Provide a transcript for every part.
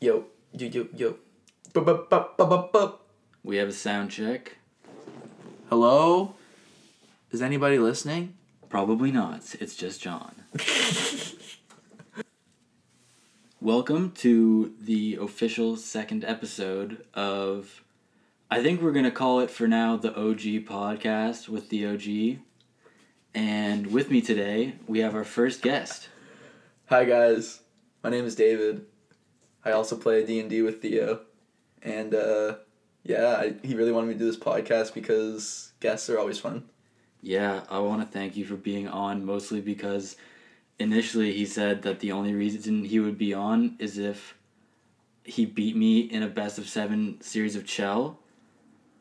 Yo, yo, yo, yo. Bu- bu- bu- bu- bu- bu- We have a sound check. Hello? Is anybody listening? Probably not. It's just John. Welcome to the official second episode of. I think we're gonna call it for now the OG podcast with the OG. And with me today, we have our first guest. Hi guys, my name is David. I also play D and D with Theo, and uh, yeah, I, he really wanted me to do this podcast because guests are always fun. Yeah, I want to thank you for being on, mostly because initially he said that the only reason he would be on is if he beat me in a best of seven series of Chell,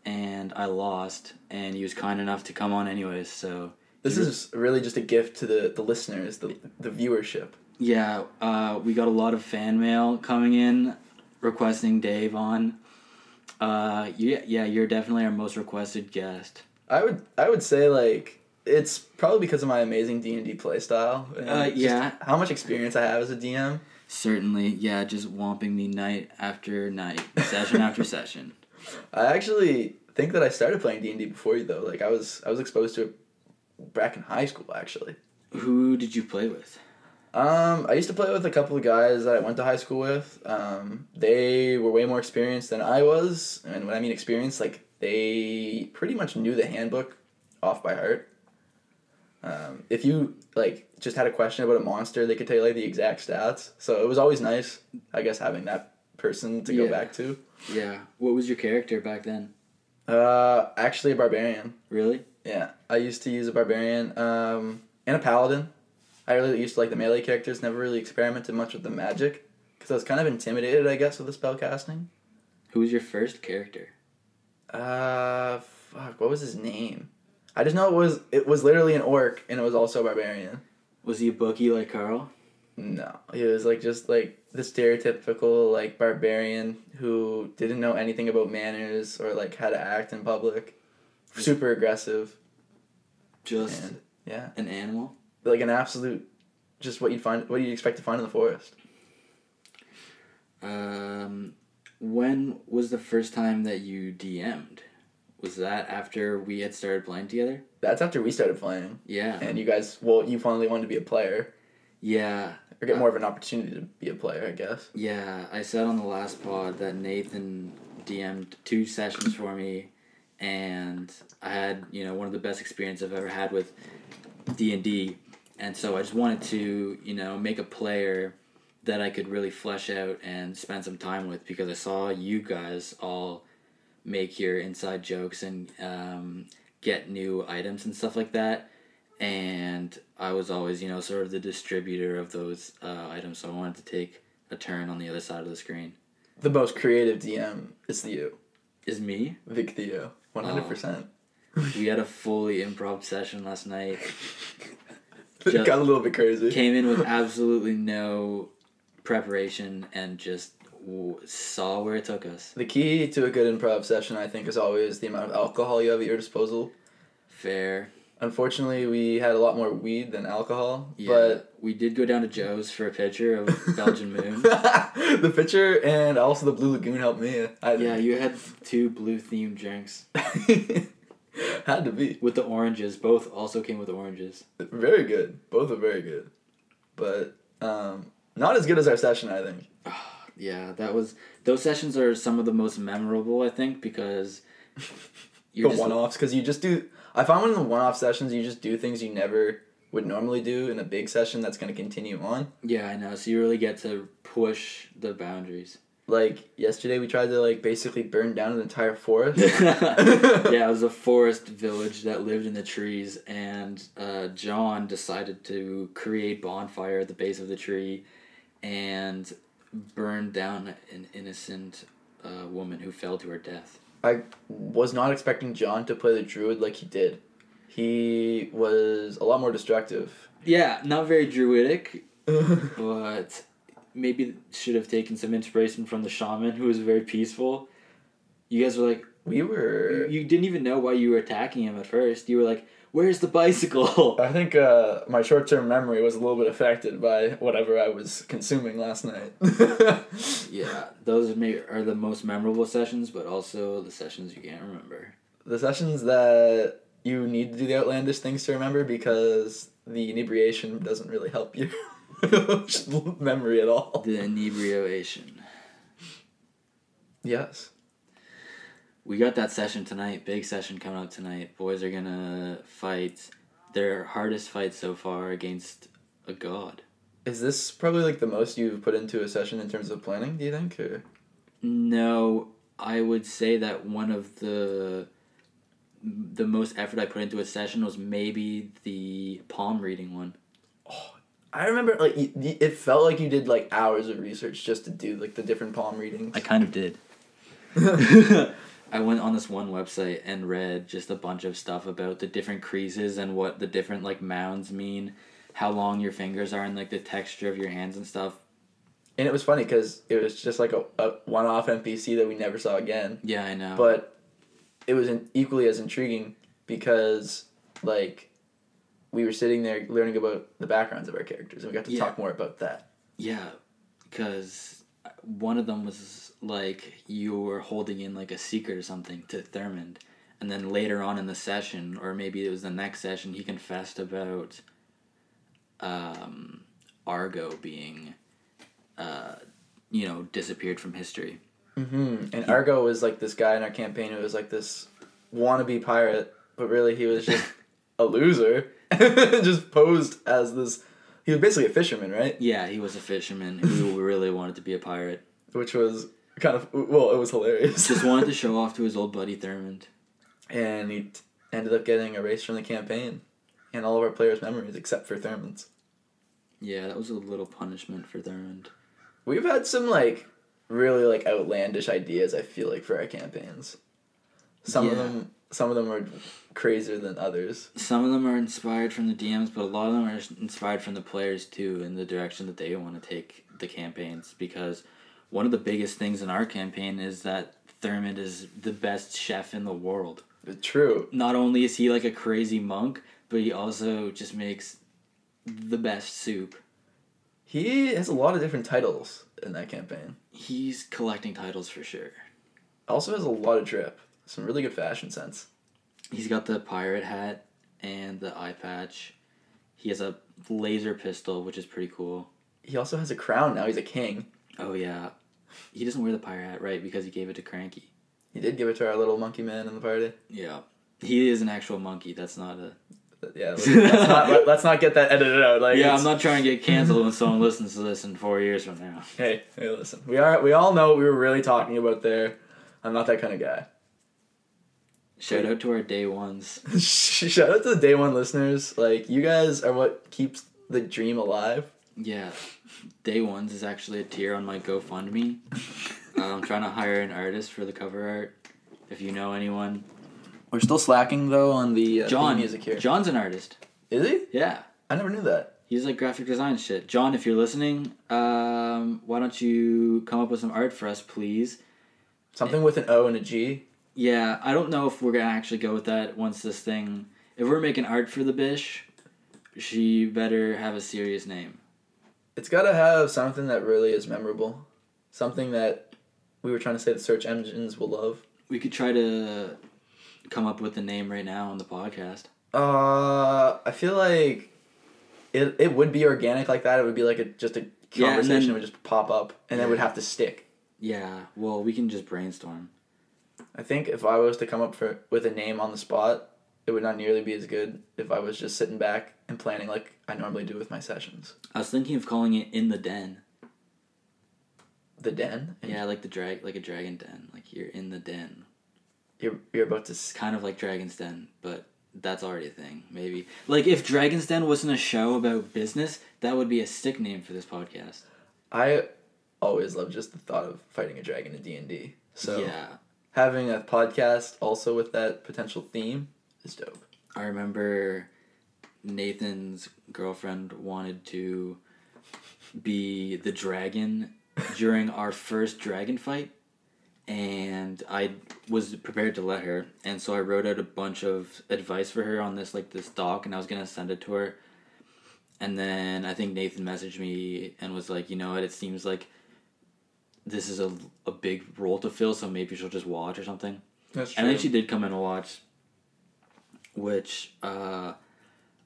and I lost, and he was kind enough to come on anyways. So This is really just a gift to the the listeners, the the viewership. Yeah, uh, we got a lot of fan mail coming in requesting Dave on. Uh, yeah, yeah, you're definitely our most requested guest. I would I would say like it's probably because of my amazing D and D playstyle. Uh, yeah. How much experience I have as a DM. Certainly, yeah, just whomping me night after night, session after session. I actually think that I started playing D and D before you though. Like I was I was exposed to it back in high school actually. Who did you play with? Um, I used to play with a couple of guys that I went to high school with. Um, they were way more experienced than I was, and when I mean experienced, like they pretty much knew the handbook off by heart. Um, if you like just had a question about a monster, they could tell you like the exact stats. So it was always nice, I guess, having that person to go back to. Yeah. What was your character back then? Uh, actually, a barbarian. Really? Yeah, I used to use a barbarian um, and a paladin. I really used to like the melee characters. Never really experimented much with the magic because I was kind of intimidated, I guess, with the spell casting. Who was your first character? Uh, fuck, what was his name? I just know it was it was literally an orc and it was also a barbarian. Was he a bookie like Carl? No, he was like just like the stereotypical like barbarian who didn't know anything about manners or like how to act in public. Super aggressive Just and yeah. an animal? Like an absolute just what you'd find what do you'd expect to find in the forest Um, when was the first time that you DM'd? Was that after we had started playing together? that's after we started playing Yeah. and you guys well you finally wanted to be a player Yeah. or get more of an opportunity to be a player i guess Yeah, I said on the last pod that Nathan DM'd two sessions for me, and I had you know one of the best experiences I've ever had with D and D, and so I just wanted to you know make a player that I could really flesh out and spend some time with because I saw you guys all make your inside jokes and um, get new items and stuff like that. And I was always, you know, sort of the distributor of those uh, items, so I wanted to take a turn on the other side of the screen. the most creative dm is you Is me? vic theo 100% We had a fully improv session last night. it got a little bit crazy Came in with absolutely no preparation and just w- saw where it took us. the key to a good improv session i think is always the amount of alcohol you have at your disposal Fair. unfortunately we had a lot more weed than alcohol Yeah. but we did go down to Joe's for a picture of Belgian Moon. the picture and also the blue lagoon helped me I, Yeah, you had two blue themed drinks had to be with the oranges. Both also came with oranges. Very good. Both are very good. But um, not as good as our session, I think. Yeah, that was those sessions are some of the most memorable I think because you're the one offs, because you just do. I find one of the one off sessions, you just do things you never would normally do in a big session that's going to continue on. yeah I know. So you really get to push the boundaries. Like yesterday, we tried to like basically burn down an entire forest. yeah, it was a forest village that lived in the trees, and uh, John decided to create bonfire at the base of the tree, and burn down an innocent uh, woman who fell to her death. I was not expecting John to play the druid like he did. He was a lot more destructive. Yeah, not very druidic, but maybe should have taken some inspiration from the shaman who was very peaceful. You guys were like, we were. you didn't even know why you were attacking him at first. You were like, "Where's the bicycle?" I think uh, my short term memory was a little bit affected by whatever I was consuming last night. Yeah, those may are the most memorable sessions, but also the sessions you can't remember. The sessions that you need to do the outlandish things to remember because the inebriation doesn't really help your memory at all. The inebriation. Yes. We got that session tonight. Big session coming up tonight. Boys are gonna fight their hardest fight so far against a god. Is this probably like the most you've put into a session in terms of planning, do you think? Or No, I would say that one of the the most effort I put into a session was maybe the palm reading one. I remember like y- y- it felt like you did like hours of research just to do like the different palm readings. I kind of did. I went on this one website and read just a bunch of stuff about the different creases and what the different like mounds mean, how long your fingers are and like the texture of your hands and stuff. and it was funny because it was just like a, a one-off NPC that we never saw again. Yeah, I know. but it was in, equally as intriguing because like we were sitting there learning about the backgrounds of our characters and we got to Yeah. talk more about that Yeah, because one of them was like you were holding in like a secret or something to Thurmond, and then later on in the session, or maybe it was the next session, he confessed about um, Argo being, uh, you know, disappeared from history. mm-hmm. and argo was like this guy in our campaign who was like this wannabe pirate but really he was just a loser just posed as this he was basically a fisherman right Yeah, he was a fisherman who really wanted to be a pirate. which was kind of well it was hilarious Just wanted to show off to his old buddy Thurmond. and he t- ended up getting erased from the campaign and all of our players memories except for Thurmond's Yeah, that was a little punishment for Thurmond. We've had some like really like outlandish ideas. I feel like for our campaigns. Some of them, some of them are crazier than others. Some of them are inspired from the DMs, but a lot of them are inspired from the players too, in the direction that they want to take the campaigns. Because one of the biggest things in our campaign is that Thurmond is the best chef in the world. Uh, true. Not only is he like a crazy monk, but he also just makes the best soup. He has a lot of different titles in that campaign. He's collecting titles for sure. Also has a lot of drip. Some really good fashion sense. He's got the pirate hat and the eye patch. He has a laser pistol, which is pretty cool. He also has a crown now. He's a king. Oh yeah, he doesn't wear the pirate hat, right? Because he gave it to Cranky. He did give it to our little monkey man in the party. Yeah, he is an actual monkey. That's not a. Yeah, let's, let's not let, us not get that edited out. Like, yeah, it's- I'm not trying to get canceled when someone listens to this in four years from now. Hey, hey, listen. We are. We all know what we were really talking about there. I'm not that kind of guy. Shout out to our day ones. Shout out to the day one listeners. Like you guys are what keeps the dream alive. Yeah, day ones is actually a tier on my GoFundMe. uh, I'm trying to hire an artist for the cover art. If you know anyone, We're still slacking though on the uh, John. music here. John's an artist. Is he? Yeah. I never knew that. He's like graphic design shit. John, if you're listening, um, why don't you come up with some art for us, please? Something with an O and a G. Yeah, I don't know if we're gonna actually go with that once this thing. If we're making art for the bish, she better have a serious name. It's got to have something that really is memorable. Something that we were trying to say the search engines will love. We could try to come up with a name right now on the podcast. Uh, I feel like it it would be organic like that. It would be like a just a Yeah, conversation then- would just pop up and it would have to stick. Yeah, well, we can just brainstorm. I think if I was to come up for with a name on the spot, it would not nearly be as good if I was just sitting back and planning like I normally do with my sessions. I was thinking of calling it in the den. The den. Yeah, like the drag, like a dragon den. Like you're in the den. You're you're about to. S- kind of like Dragon's Den, but that's already a thing. Maybe like if Dragon's Den wasn't a show about business, that would be a sick name for this podcast. I always love just the thought of fighting a dragon in D and D. So yeah, having a podcast also with that potential theme is dope. I remember Nathan's girlfriend wanted to be the dragon during our first dragon fight, and I was prepared to let her, and so I wrote out a bunch of advice for her on this like this doc, and I was gonna send it to her. And then I think Nathan messaged me and was like, you know what, it seems like this is a, a big role to fill, so maybe she'll just watch or something. That's true. And then she did come in and watch, which uh,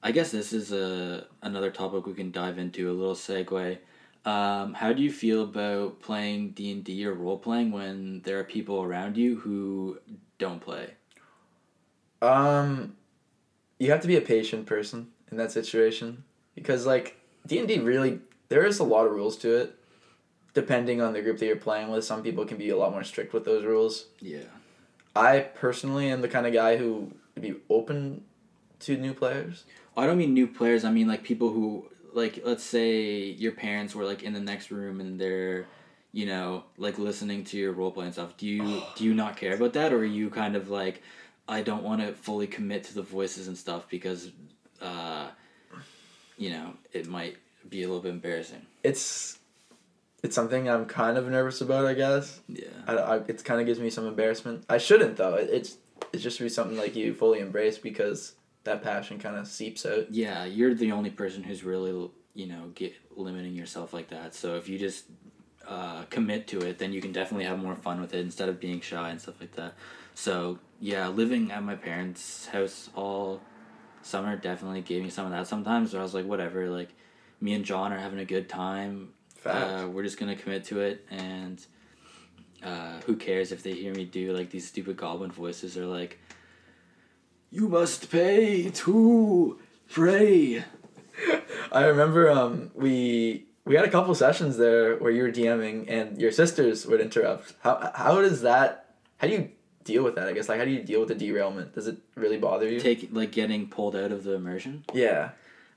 I guess this is a another topic we can dive into. A little segue. Um, how do you feel about playing D and D or role playing when there are people around you who don't play? Um, you have to be a patient person in that situation because like D and D really there is a lot of rules to it. Depending on the group that you're playing with, some people can be a lot more strict with those rules. Yeah. I personally am the kind of guy who would be open to new players. I don't mean new players. I mean like people who like let's say your parents were like in the next room and they're you know like listening to your role play and stuff. Do you do you not care about that or are you kind of like I don't want to fully commit to the voices and stuff because uh you know it might be a little bit embarrassing. It's it's something I'm kind of nervous about. I guess Yeah. I, I it kind of gives me some embarrassment. I shouldn't though. It, it's it's just be something like you fully embrace because that passion kind of seeps out. Yeah, you're the only person who's really you know get limiting yourself like that. So if you just uh, commit to it, then you can definitely have more fun with it instead of being shy and stuff like that. So yeah, living at my parents' house all summer definitely gave me some of that. Sometimes where I was like, whatever, like me and John are having a good time. Uh, we're just gonna commit to it, and uh, who cares if they hear me do like these stupid goblin voices or like, you must pay to pray. I remember um we we had a couple sessions there where you were DMing and your sisters would interrupt. How how does that? How do you deal with that? I guess like how do you deal with the derailment? Does it really bother you? Take like getting pulled out of the immersion. yeah.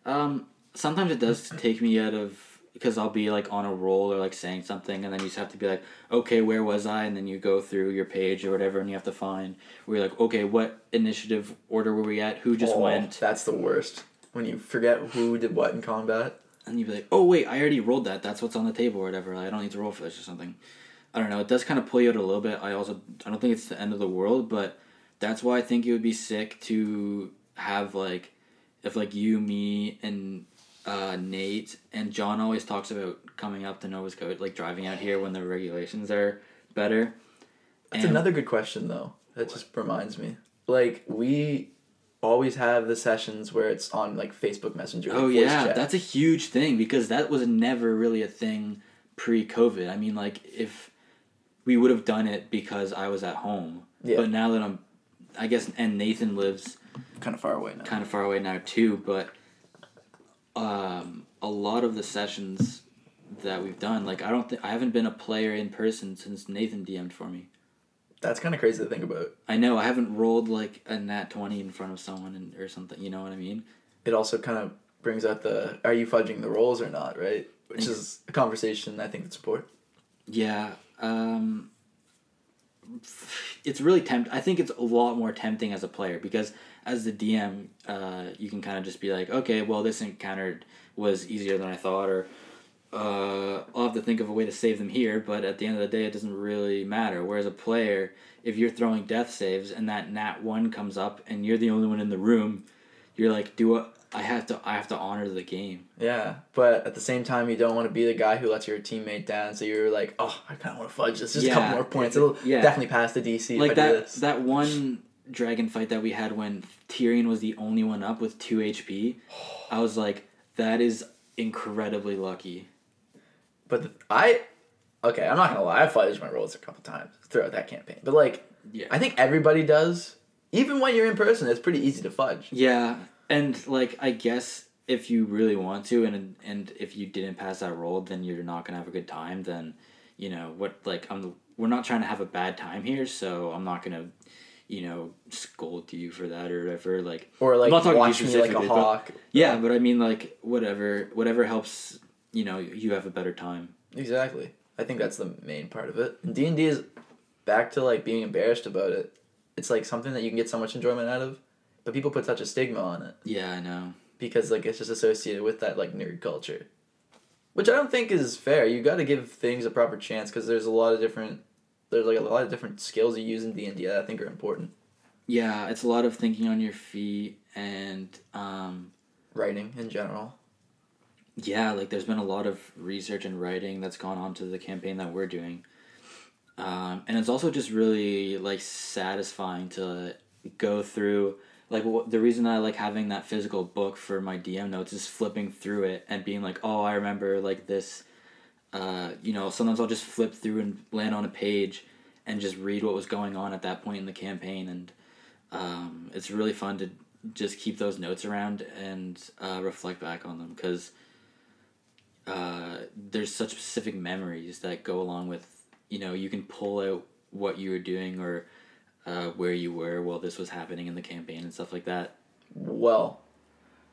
Um, sometimes it does take me out of because I'll be like on a roll or like saying something, and then you just have to be like, okay, where was I? And then you go through your page or whatever, and you have to find where you're like, okay, what initiative order were we at? Who just Oh, went? That's the worst when you forget who did what in combat. And you'd be like, oh wait, I already rolled that. That's what's on the table or whatever. I don't need to roll for this or something. I don't know. It does kind of pull you out a little bit. I also I don't think it's the end of the world, but that's why I think it would be sick to have like if like you, me, and uh, Nate and John always talks about coming up to Nova Scotia, like driving out here when the regulations are better. That's And- another good question though. That just reminds me. Like we always have the sessions where it's on like Facebook Messenger. Oh yeah, chat. that's a huge thing because that was never really a thing pre-COVID. I mean, like if we would have done it because I was at home, Yeah. but now that I'm, I guess, and Nathan lives kind of far away now. kind of far away now too. But um, a lot of the sessions that we've done, like I don't think I haven't been a player in person since Nathan DM'd for me. That's kind of crazy to think about. I know I haven't rolled like a nat twenty in front of someone and, or something. You know what I mean? It also kind of brings out the are you fudging the rolls or not, right? Which is a conversation I think that's important. Yeah. Um, it's really tempt. I think it's a lot more tempting as a player because as the DM, uh, you can kind of just be like, okay, well, this encounter was easier than I thought, or uh, I'll have to think of a way to save them here. But at the end of the day, it doesn't really matter. Whereas a player, if you're throwing death saves and that nat one comes up and you're the only one in the room, you're like, do I have to I have to honor the game. Yeah, but at the same time, you don't want to be the guy who lets your teammate down. So you're like, oh, I kind of want to fudge this. Just a Yeah, couple more points. It'll yeah. definitely pass the DC like if I do that this. that one dragon fight that we had when Tyrion was the only one up with two HP. I was like, that is incredibly lucky. But the, I, okay, I'm not gonna lie. I fudged my rolls a couple times throughout that campaign. But like, Yeah. I think everybody does. Even when you're in person, it's pretty easy to fudge. Yeah, and like I guess if you really want to, and and if you didn't pass that roll, then you're not gonna have a good time. Then, you know what? Like I'm. We're not trying to have a bad time here, so I'm not gonna, you know, scold you for that or whatever. Like Or like not talking to you me like a specifically, but- Yeah, but I mean, like, whatever, whatever helps, you know, you have a better time. Exactly. I think that's the main part of it. And D and D is back to like being embarrassed about it. It's like something that you can get so much enjoyment out of, but people put such a stigma on it Yeah, I know. because like it's just associated with that like nerd culture, which I don't think is fair. You got to give things a proper chance because there's a lot of different there's like a lot of different skills you use in D and D that I think are important. Yeah, it's a lot of thinking on your feet, and um, Writing in general. yeah, like there's been a lot of research and writing that's gone on to the campaign that we're doing. um, and it's also just really like satisfying to go through like wh- the reason I like having that physical book for my DM notes is flipping through it and being like, oh, I remember like this. Uh, you know, sometimes I'll just flip through and land on a page and just read what was going on at that point in the campaign, and um, it's really fun to just keep those notes around and uh, reflect back on them because uh, there's such specific memories that go along with you know you can pull out what you were doing or uh, where you were while this was happening in the campaign and stuff like that. Well,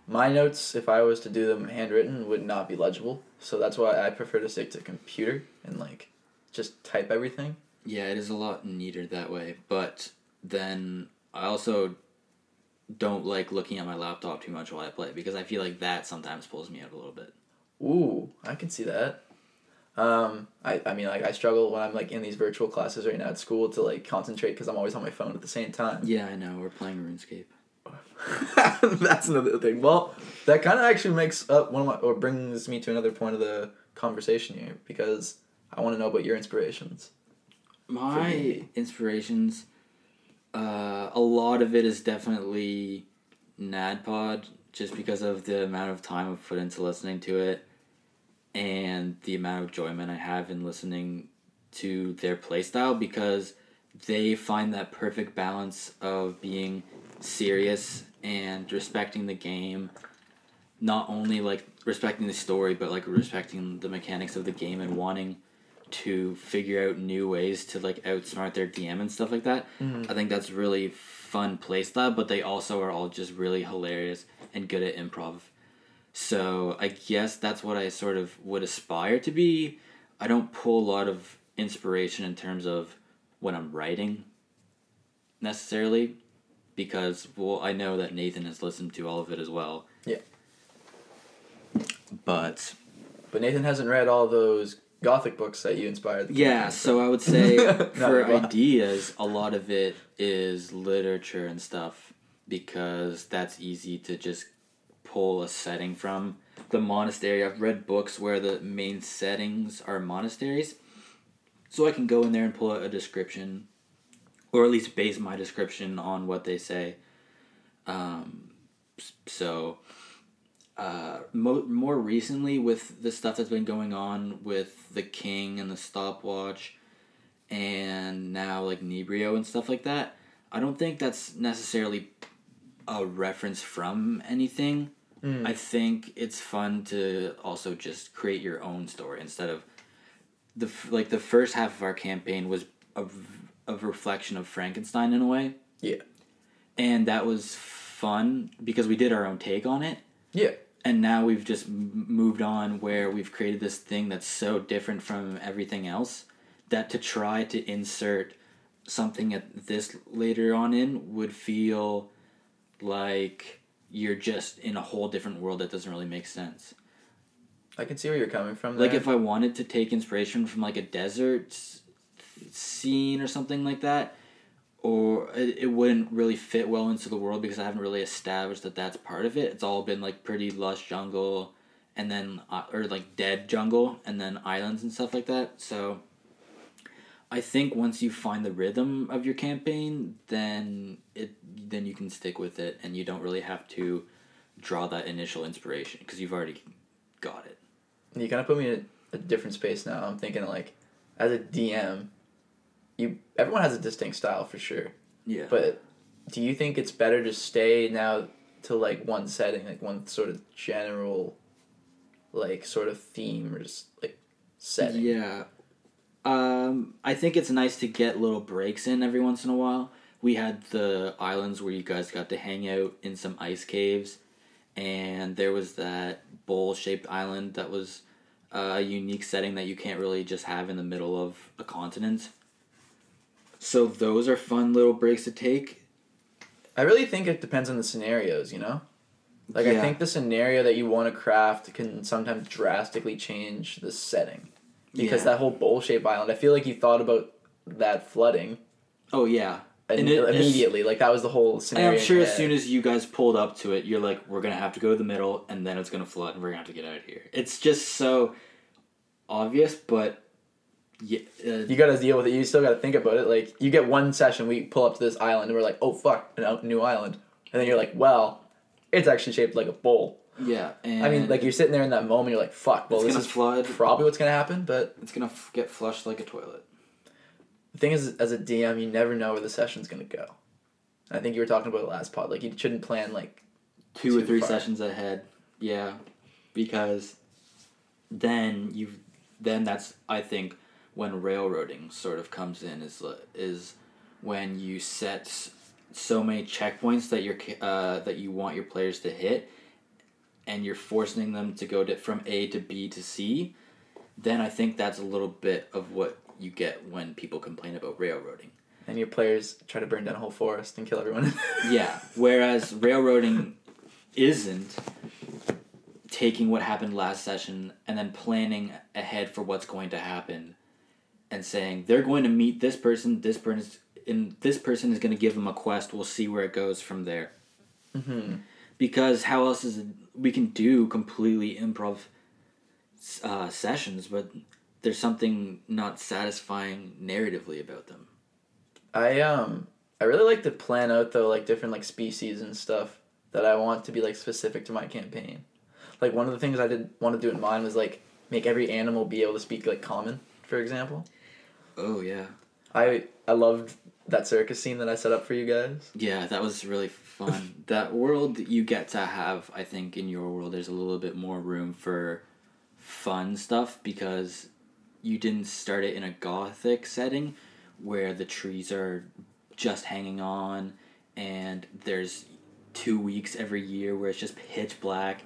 my notes, if I was to do them handwritten, would not be legible. So that's why I prefer to stick to computer and like just type everything. Yeah, it is a lot neater that way, but then I also don't like looking at my laptop too much while I play because I feel like that sometimes pulls me out a little bit. Ooh, I can see that. Um, I, I mean, like, I struggle when I'm, like, in these virtual classes right now at school to, like, concentrate because I'm always on my phone at the same time. Yeah, I know. We're playing RuneScape. That's another thing. Well, that kind of actually makes up one of my, or brings me to another point of the conversation here because I want to know about your inspirations. My inspirations, uh, a lot of it is definitely NADDPOD, just because of the amount of time I've put into listening to it, and the amount of enjoyment I have in listening to their playstyle because they find that perfect balance of being serious and respecting the game not only like respecting the story but like respecting the mechanics of the game and wanting to figure out new ways to like outsmart their DM and stuff like that. Mhm. I think that's really fun playstyle, but they also are all just really hilarious and good at improv. So I guess that's what I sort of would aspire to be. I don't pull a lot of inspiration in terms of when I'm writing necessarily because well I know that Nathan has listened to all of it as well. Yeah. But But Nathan hasn't read all those gothic books that you inspired. The yeah, so. I would say for ideas, a lot of it is literature and stuff because that's easy to just pull a setting from. The monastery, I've read books where the main settings are monasteries. So I can go in there and pull a description or at least base my description on what they say. Um, so uh, mo- more recently with the stuff that's been going on with the king and the stopwatch and now like Nebrio and stuff like that, I don't think that's necessarily a reference from anything. Mm. I think it's fun to also just create your own story instead of the like the first half of our campaign was a, a reflection of Frankenstein in a way. Yeah. And that was fun because we did our own take on it Yeah. and now we've just moved on where we've created this thing that's so different from everything else that to try to insert something at this later on in would feel like you're just in a whole different world that doesn't really make sense. I can see where you're coming from. Like if I wanted to take inspiration from like a desert scene or something like that, or it, it wouldn't really fit well into the world because I haven't really established that that's part of it. It's all been like pretty lush jungle, and then uh, or like dead jungle, and then islands and stuff like that. So. I think once you find the rhythm of your campaign, then it then you can stick with it, and you don't really have to draw that initial inspiration because you've already got it. you kind of put me in a, a different space now. I'm thinking like, as a DM, you everyone has a distinct style for sure. Yeah. But do you think it's better to stay now to like one setting, like one sort of general, like sort of theme or just like setting? Yeah. Um, I think it's nice to get little breaks in every once in a while. We had the islands where you guys got to hang out in some ice caves, and there was that bowl shaped island that was a unique setting that you can't really just have in the middle of a continent. So those are fun little breaks to take. I really think it depends on the scenarios, you know? Like I think the scenario that you want to craft can sometimes drastically change the setting. Because Yeah. that whole bowl shaped island, I feel like you thought about that flooding Oh yeah. and And it- immediately. Like that was the whole And scenario. I'm sure as soon as you guys pulled up to it, you're like, we're gonna have to go to the middle, and then it's gonna flood, and we're gonna have to get out of here. It's just so obvious, but Yeah, uh, You gotta deal with it. You still gotta think about it. Like you get one session, we pull up to this island, and we're like, oh fuck, a new island, and then you're like, well, it's actually shaped like a bowl. Yeah. And I mean, like you're sitting there in that moment, you're like, fuck, well, this is flood. probably what's gonna happen. But it's gonna f- get flushed like a toilet. the thing is, as a DM, you never know where the session's gonna go. I think you were talking about last pod. Like you shouldn't plan like two or three far. sessions ahead. Yeah, because then you then that's I think when railroading sort of comes in is is when you set so many checkpoints that you're uh, that you want your players to hit, and you're forcing them to go to, from A to B to C. Then I think that's a little bit of what you get when people complain about railroading. and your players try to burn down a whole forest and kill everyone. Yeah. Whereas railroading isn't taking what happened last session and then planning ahead for what's going to happen and saying they're going to meet this person, this person is and this person is going to give them a quest. We'll see where it goes from there. hmm Because how else is it, we can do completely improv uh, sessions, but there's something not satisfying narratively about them. I um I really like to plan out though like different like species and stuff that I want to be like specific to my campaign. Like one of the things I did want to do in mine was like make every animal be able to speak like common, for example. Oh yeah. I I loved that circus scene that I set up for you guys. Yeah, that was really fun. that world you get to have, I think, in your world, there's a little bit more room for fun stuff because you didn't start it in a gothic setting where the trees are just hanging on and there's two weeks every year where it's just pitch black.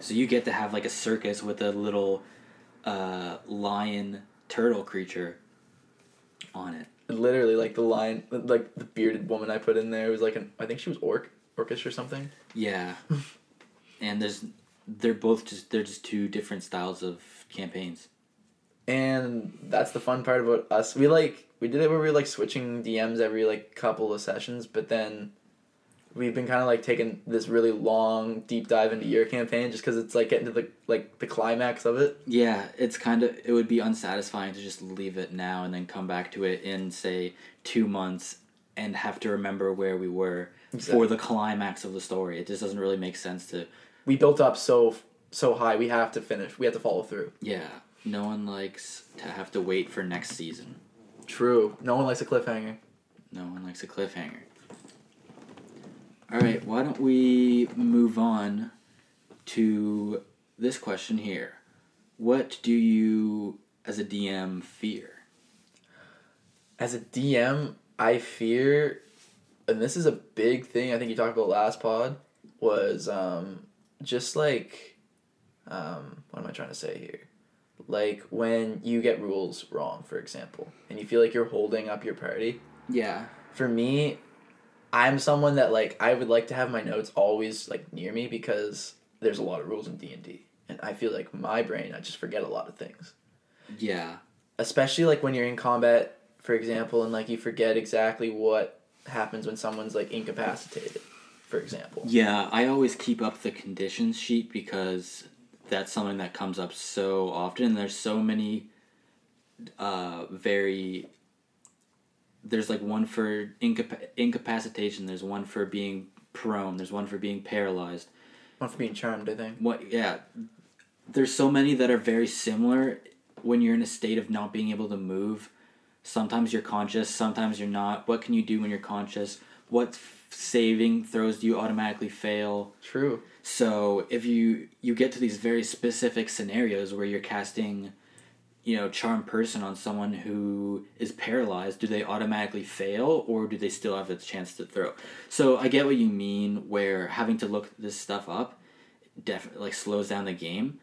So you get to have like a circus with a little uh, lion turtle creature on it. Literally like the line like the bearded woman I put in there was like an I think she was orc orcish or something. Yeah. and there's they're both just they're just two different styles of campaigns. And that's the fun part about us. We like we did it where we were like switching DMs every like couple of sessions, but then we've been kind of like taking this really long deep dive into your campaign just because it's like getting to the like the climax of it. Yeah, it's kind of it would be unsatisfying to just leave it now and then come back to it in say 2 months and have to remember where we were for the climax of the story. It just doesn't really make sense to We built up so so high. We have to finish. We have to follow through. yeah, no one likes to have to wait for next season. True. No one likes a cliffhanger. No one likes a cliffhanger. All right, why don't we move on to this question here? What do you, as a DM, fear? As a DM, I fear, and this is a big thing. I think you talked about last pod was um, just like, um, what am I trying to say here? Like when you get rules wrong, for example, and you feel like you're holding up your party. Yeah. For me, I'm someone that like I would like to have my notes always like near me because there's a lot of rules in D and D, and I feel like my brain I just forget a lot of things Yeah. especially like when you're in combat for example and like you forget exactly what happens when someone's like incapacitated for example Yeah, I always keep up the conditions sheet because that's something that comes up so often. There's so many uh, very. There's like one for incapa- incapacitation, there's one for being prone, there's one for being paralyzed. one for being charmed i think What, yeah. There's so many that are very similar when you're in a state of not being able to move. Sometimes you're conscious, sometimes you're not. What can you do when you're conscious? What f- saving throws do you automatically fail? true So if you you get to these very specific scenarios where you're casting, you know, charm person on someone who is paralyzed, do they automatically fail or do they still have a chance to throw? So I get what you mean where having to look this stuff up definitely like slows down the game.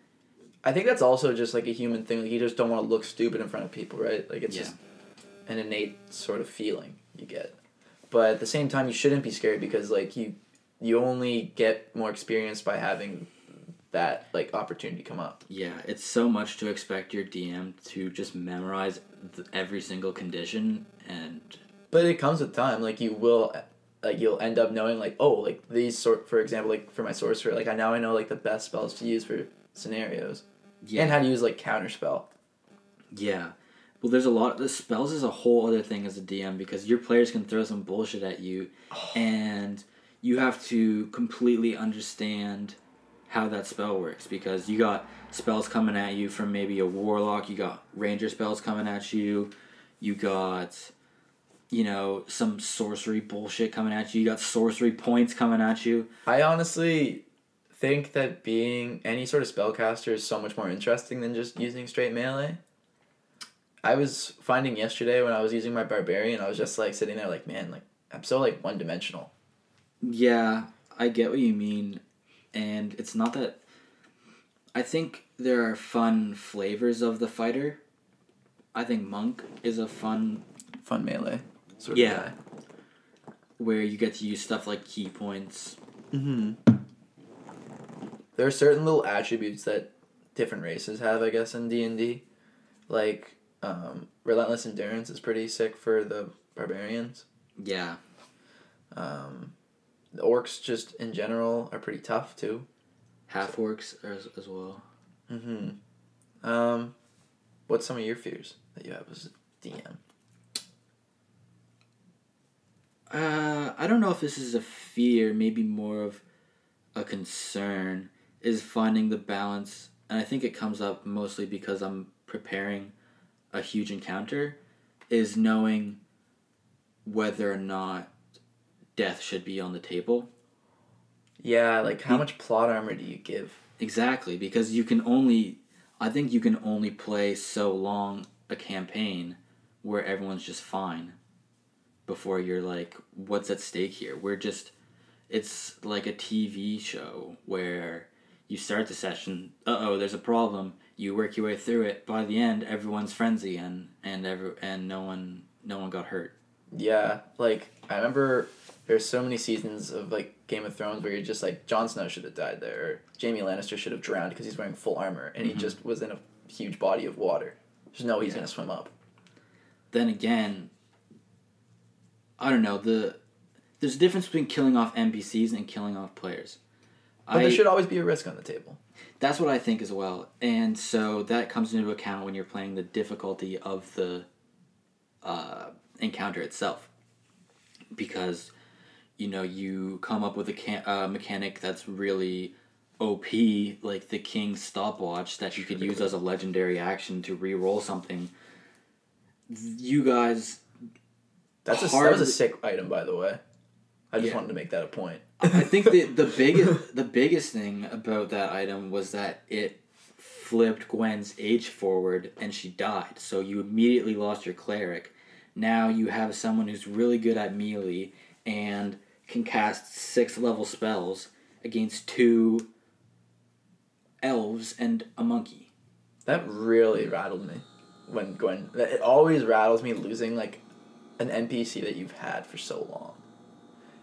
i think that's also just like a human thing like you just don't want to look stupid in front of people right like it's Yeah. just an innate sort of feeling you get but at the same time you shouldn't be scared because like you you only get more experience by having that like opportunity come up Yeah, it's so much to expect your DM to just memorize th- every single condition and But it comes with time. Like you will, like you'll end up knowing like oh like these sort for example like for my sorcerer like I now I know like the best spells to use for scenarios yeah. and how to use like counter spell. Yeah. Well, there's a lot. The spells is a whole other thing as a DM because your players can throw some bullshit at you, and you have to completely understand how that spell works because you got spells coming at you from maybe a warlock, you got ranger spells coming at you, you got you know some sorcery bullshit coming at you, you got sorcery points coming at you. I honestly think that being any sort of spellcaster is so much more interesting than just using straight melee. I was finding yesterday when I was using my barbarian, I was just like sitting there like, man, like I'm so like one dimensional. Yeah, I get what you mean. And it's not that. I think there are fun flavors of the fighter. I think Monk is a fun Fun melee. Sort Yeah. Where you get to use stuff like ki points. mm-hmm. There are certain little attributes that different races have, I guess, in D and D. Like um, relentless endurance is pretty sick for the barbarians. Yeah. Um, the orcs just in general are pretty tough too. Half orcs as, as well. Mm-hmm. Um, what's some of your fears that you have as a DM? Uh, I don't know if this is a fear, maybe more of a concern, is finding the balance. And I think it comes up mostly because I'm preparing a huge encounter, is knowing whether or not death should be on the table. Yeah, like how much plot armor do you give? Exactly, because you can only, I think you can only play so long a campaign where everyone's just fine before you're like, what's at stake here? We're just, it's like a TV show where you start the session, uh oh, there's a problem. You work your way through it. By the end, everyone's friends again, and every and no one no one got hurt. Yeah, like I remember there's so many seasons of like Game of Thrones where you're just like Jon Snow should have died there, or Jaime Lannister should have drowned because he's wearing full armor and Mhm. he just was in a huge body of water. There's no way he's Yeah. gonna swim up. then again, I don't know the there's a difference between killing off NPCs and killing off players. But I, there should always be a risk on the table. that's what I think as well, and so that comes into account when you're playing the difficulty of the uh, encounter itself, because you know you come up with a can- uh, mechanic that's really OP, like the King's stopwatch that you could use as a legendary action to re-roll something. You guys That's a that was a sick item, by the way. I just Yeah. wanted to make that a point. I think the the biggest the biggest thing about that item was that it flipped Gwen's age forward and she died. So you immediately lost your cleric. Now you have someone who's really good at melee and can cast six level spells against two elves and a monkey. That really rattled me when Gwen. It always rattles me losing like an NPC that you've had for so long.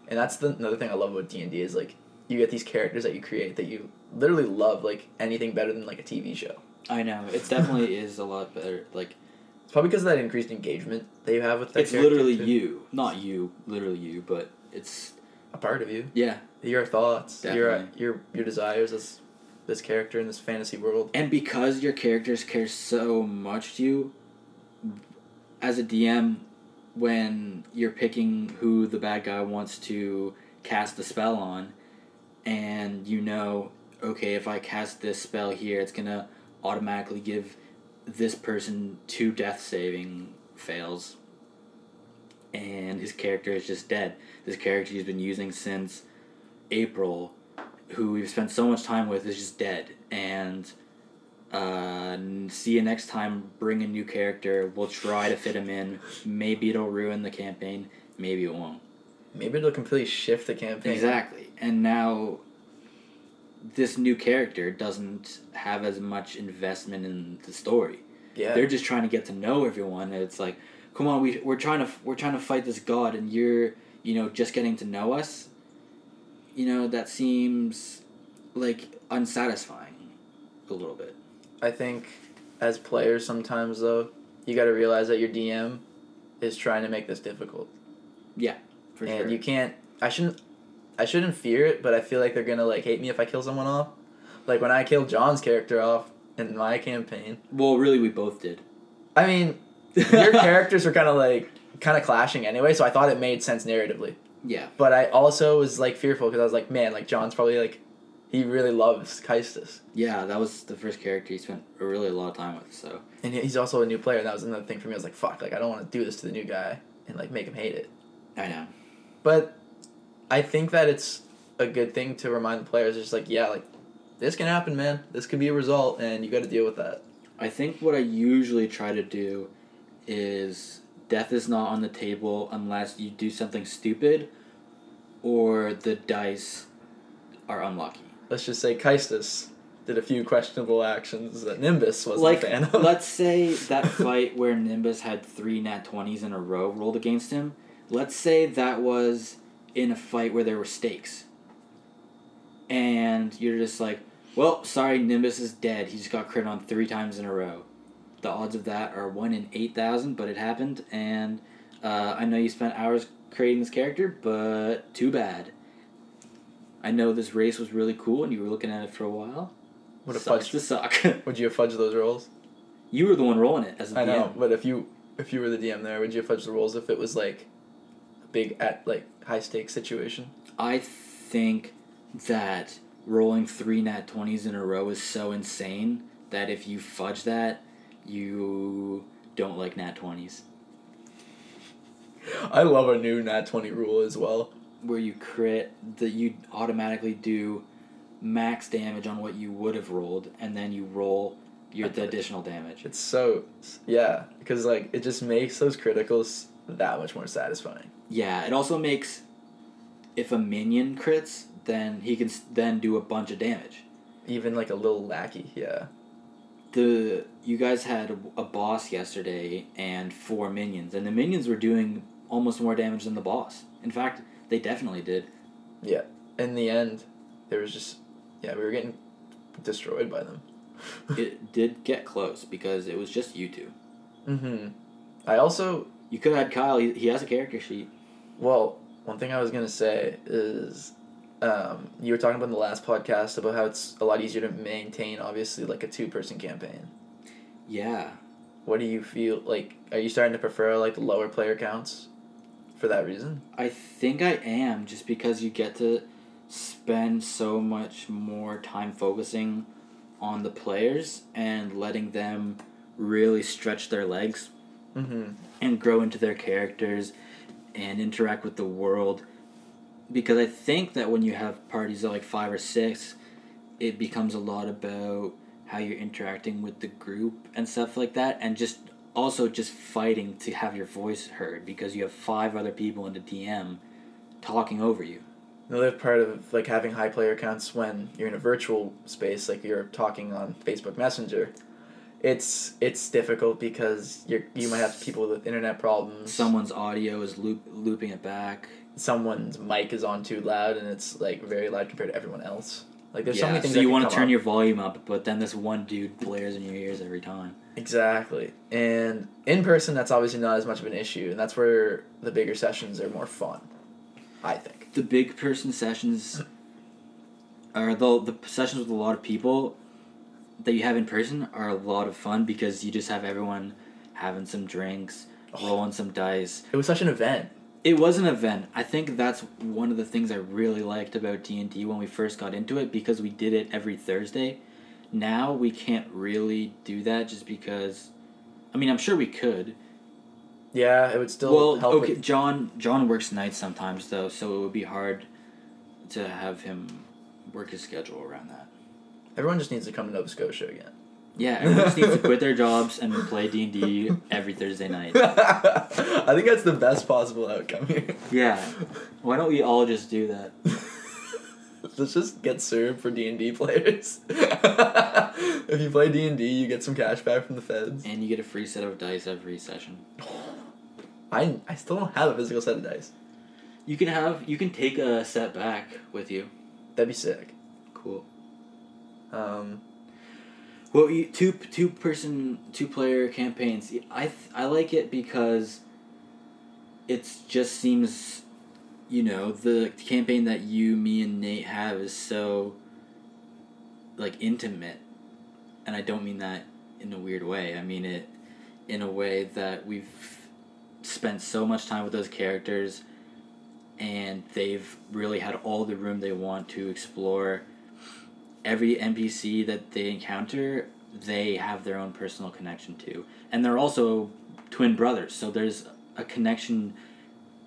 And that's the another thing I love about D and D is like you get these characters that you create that you literally love like anything better than like a TV show. I know it definitely is a lot better. Like It's probably because of that increased engagement that you have with that. it's literally too. you, not you, literally you, but it's a part of you. yeah. Your thoughts, your your your desires as this character in this fantasy world. And because your characters care so much to you, as a DM, when you're picking who the bad guy wants to cast the spell on, and you know, okay, if I cast this spell here, it's gonna automatically give this person two death saving fails, and his character is just dead. This character he's been using since April, who we've spent so much time with, is just dead. And uh, see you next time. Bring a new character. We'll try to fit him in. Maybe it'll ruin the campaign. Maybe it won't. Maybe it'll completely shift the campaign. Exactly. And now this new character doesn't have as much investment in the story. Yeah. They're just trying to get to know everyone. It's like, come on, we we're trying to we're trying to fight this god, and you're you know just getting to know us. You know that seems like unsatisfying a little bit. I think as players sometimes though, you got to realize that your DM is trying to make this difficult. Yeah, for and sure. you can't I shouldn't I shouldn't fear it, but I feel like they're to like hate me if I kill someone off. Like when I killed John's character off in my campaign. well, really, we both did. I mean, your characters were kind of like kind of clashing anyway, so I thought it made sense narratively. Yeah. But I also was like fearful because I was like, man, like John's probably like, he really loves Kaistus, Yeah, that was the first character he spent a really a lot of time with. So and he's also a new player. And that was another thing for me. I was like, fuck, like I don't want to do this to the new guy and like make him hate it. I know. But I think that it's a good thing to remind the players. Just like, yeah, like this can happen, man. This could be a result, and you got to deal with that. I think what I usually try to do is death is not on the table unless you do something stupid or the dice are unlucky. Let's just say Kaistus did a few questionable actions that Nimbus wasn't like a fan of. let's say that fight where Nimbus had three nat 20s in a row rolled against him. Let's say that was in a fight where there were stakes. And you're just like, well, sorry, Nimbus is dead. He just got crit on three times in a row. The odds of that are 1 in 8,000, but it happened. And uh, I know you spent hours creating this character, but too bad. I know this race was really cool and you were looking at it for a while. Would Sucks fudged. to suck. Would you have fudged those rolls? You were the one rolling it as a I know, but if you if you were the DM there, would you have fudged the rolls if it was like a big at like high stakes situation? I think that rolling three nat 20s in a row is so insane that if you fudge that, you don't like nat 20s. I love a new nat twenty rule as well. Where you crit, that you automatically do max damage on what you would have rolled, and then you roll your the additional damage. It's so yeah, because like it just makes those criticals that much more satisfying. Yeah, it also makes if a minion crits, then he can then do a bunch of damage. Even like a little lackey, yeah. The you guys had a, a boss yesterday and four minions, and the minions were doing almost more damage than the boss. In fact, they definitely did. Yeah. In the end, there was just yeah, we were getting destroyed by them. it did get close because it was just you two. mm-hmm. I also You could have had Kyle. He, he has a character sheet. Well, one thing I was gonna say is, um, you were talking about in the last podcast about how it's a lot easier to maintain, obviously, like a two-person campaign. Yeah, What do you feel like? Are you starting to prefer like the lower player counts, for that reason? I think I am just because you get to spend so much more time focusing on the players and letting them really stretch their legs Mm-hmm. and grow into their characters and interact with the world because I think that when you have parties of like five or six, it becomes a lot about how you're interacting with the group and stuff like that, and just also just fighting to have your voice heard because you have five other people in the DM talking over you. Another part of like having high player counts when you're in a virtual space, like you're talking on Facebook Messenger. It's it's difficult because you're you might have people with internet problems. Someone's audio is loop looping it back. Someone's mic is on too loud and it's like very loud compared to everyone else. Like there's so many things. so that you want to turn up. your volume up, but then this one dude blares in your ears every time. exactly. And in person, that's obviously not as much of an issue, and that's where the bigger sessions are more fun. I think. the big person sessions are the the sessions with a lot of people that you have in person are a lot of fun because you just have everyone having some drinks, Oh. rolling some dice. It was such an event. It was an event. I think that's one of the things I really liked about D&D when we first got into it because we did it every Thursday. Now we can't really do that just because I mean, I'm sure we could. Yeah, it would still well, help. okay, with- John John works nights sometimes though, so it would be hard to have him work his schedule around that. everyone just needs to come to Nova Scotia again. Yeah, everyone just needs to quit their jobs and play D and D every Thursday night. I think that's the best possible outcome here. Yeah, why don't we all just do that? Let's just get served for D and D players. if you play D and D, you get some cash back from the feds. And you get a free set of dice every session. I I still don't have a physical set of dice. You can have you can take a set back with you. That'd be sick. Cool. Um, Well, you, two two person two player campaigns. I I like it because it just seems, you know, the campaign that you, me, and Nate have is so like intimate, and I don't mean that in a weird way. I mean it. in a way that we've spent so much time with those characters and they've really had all the room they want to explore every npc that they encounter they have their own personal connection to and they're also twin brothers so there's a connection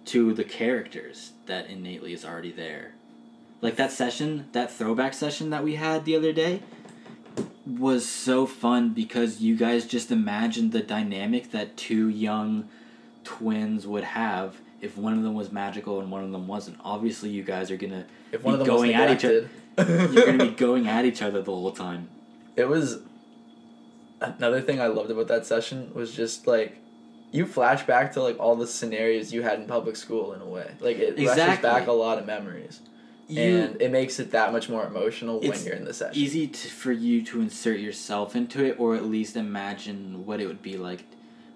to the characters that innately is already there like that session that throwback session that we had the other day was so fun because you guys just imagined the dynamic that two young twins would have if one of them was magical and one of them wasn't. Obviously, you guys are gonna If one be of them going at each other. You're gonna be going at each other the whole time. it was another thing I loved about that session was just like you flash back to like all the scenarios you had in public school in a way. Like it Exactly. back a lot of memories. You, and it makes it that much more emotional when you're in the session. easy to, for you to insert yourself into it, or at least imagine what it would be like.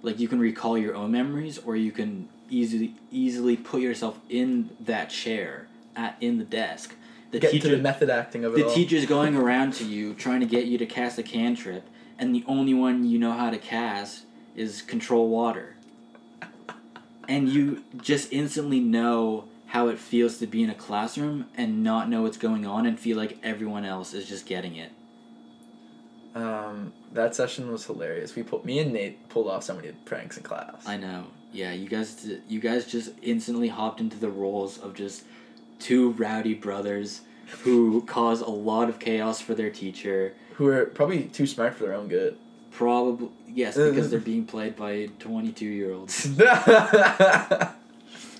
Like you can recall your own memories, or you can easily easily put yourself in that chair at in the desk. The Get teacher into the method acting of it the all. teacher's going around to you trying to get you to cast a cantrip and the only one you know how to cast is control water and you just instantly know how it feels to be in a classroom and not know what's going on and feel like everyone else is just getting it Um, that session was hilarious. We put me and Nate pulled off so many pranks in class. i know yeah you guys you guys just instantly hopped into the roles of just two rowdy brothers who cause a lot of chaos for their teacher Who are probably too smart for their own good. Probably yes, because they're being played by twenty-two year olds.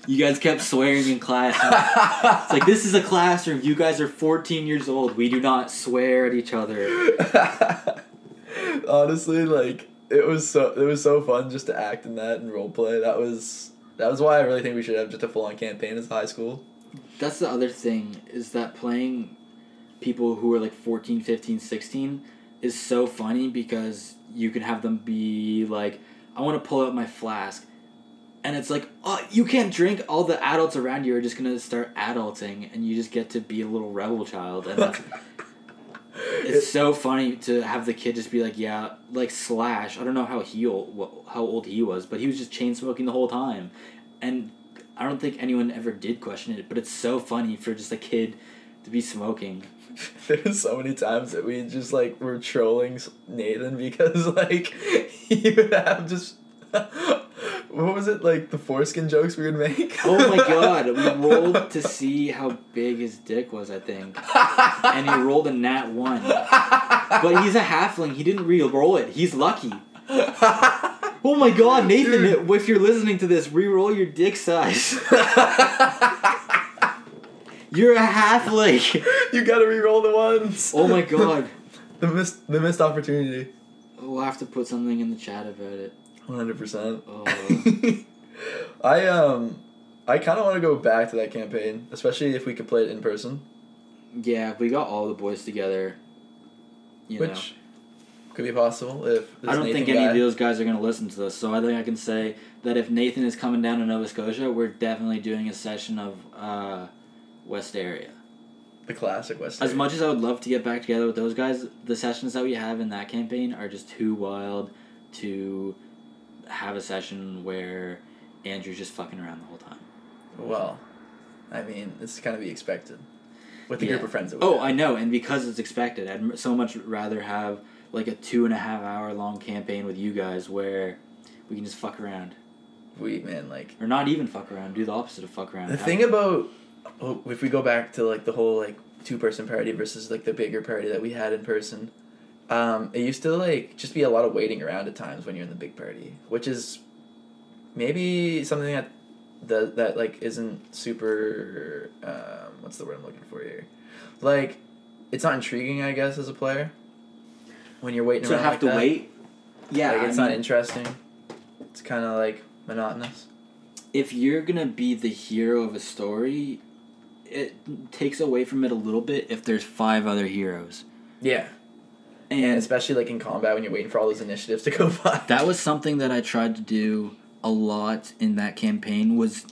You guys kept swearing in class. It's like this is a classroom. You guys are fourteen years old. We do not swear at each other. Honestly, like it was so it was so fun just to act in that and role play. That was that was why I really think we should have just a full on campaign as high school. That's the other thing is that playing people who are like 14, 15, 16 is so funny because you can have them be like, I want to pull out my flask. And it's like, oh, you can't drink. All the adults around you are just gonna start adulting, and you just get to be a little rebel child. And that's, it's so funny to have the kid just be like, yeah, like Slash. I don't know how he old, how old he was, but he was just chain smoking the whole time, and I don't think anyone ever did question it. But it's so funny for just a kid to be smoking. There's so many times that we just like were trolling Nathan because like he would have just what was it like the foreskin jokes we would make? Oh my god, we rolled to see how big his dick was, I think, and he rolled a nat one. But he's a halfling. He didn't re-roll it. He's lucky. Oh my god, Nathan! Dude. If you're listening to this, re-roll your dick size. You're a halfling. you gotta re-roll the ones. Oh my god. the missed the missed opportunity. We'll have to put something in the chat about it. One hundred percent. Oh. I um, I kind of want to go back to that campaign, especially if we could play it in person, Yeah, if we got all the boys together. You know. Could be possible if. I don't Nathan think any guy- of those guys are going to listen to this, so I think I can say that if Nathan is coming down to Nova Scotia, we're definitely doing a session of uh, Westeria. the classic West. As Area. much as I would love to get back together with those guys, the sessions that we have in that campaign are just too wild to have a session where Andrew's just fucking around the whole time. Well, I mean, it's kind of be expected with the Yeah. group of friends that we Oh, have. I know, and because it's expected, I'd so much rather have like a two and a half hour long campaign with you guys where we can just fuck around. we man like Or not even fuck around, do the opposite of fuck around. the thing about oh, if we go back to like the whole like two person party versus like the bigger party that we had in person. Um, it used to like just be a lot of waiting around at times when you're in the big party, which is maybe something that that that like isn't super um, what's the word I'm looking for here, like it's not intriguing I guess as a player when you're waiting to have like to that. wait. Yeah, like I it's not mean, interesting. It's kind of like monotonous. if you're gonna be the hero of a story, it takes away from it a little bit if there's five other heroes. Yeah, And, and especially like in combat when you're waiting for all those initiatives to go by. that was something that I tried to do a lot in that campaign was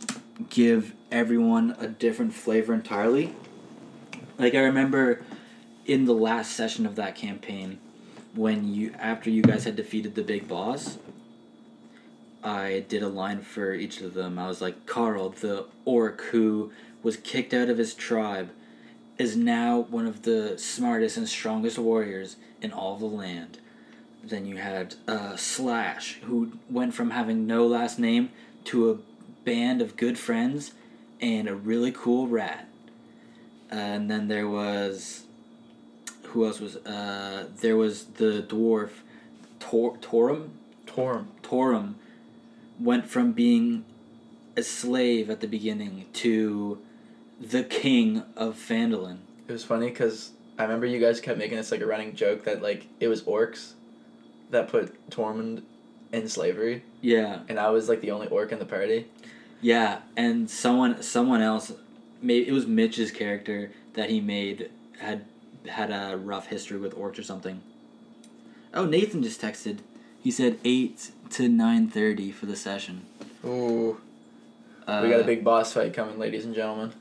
give everyone a different flavor entirely. Like I remember in the last session of that campaign when you after you guys had defeated the big boss I did a line for each of them. I was like, Carl, the orc who was kicked out of his tribe, is now one of the smartest and strongest warriors in all the land. Then you had uh, Slash, who went from having no last name to a band of good friends and a really cool rat. and then there was who else was uh there was the dwarf Tor Torum Torm. Torum went from being a slave at the beginning to the king of Phandalin. It was funny because I remember you guys kept making this like a running joke that like it was orcs that put Tormund in slavery, Yeah. and I was like the only orc in the party. Yeah, and someone someone else maybe it was Mitch's character that he made had had a rough history with orcs or something. Oh, Nathan just texted. He said 8 to 9:30 for the session. Ooh, Uh, we got a big boss fight coming, ladies and gentlemen.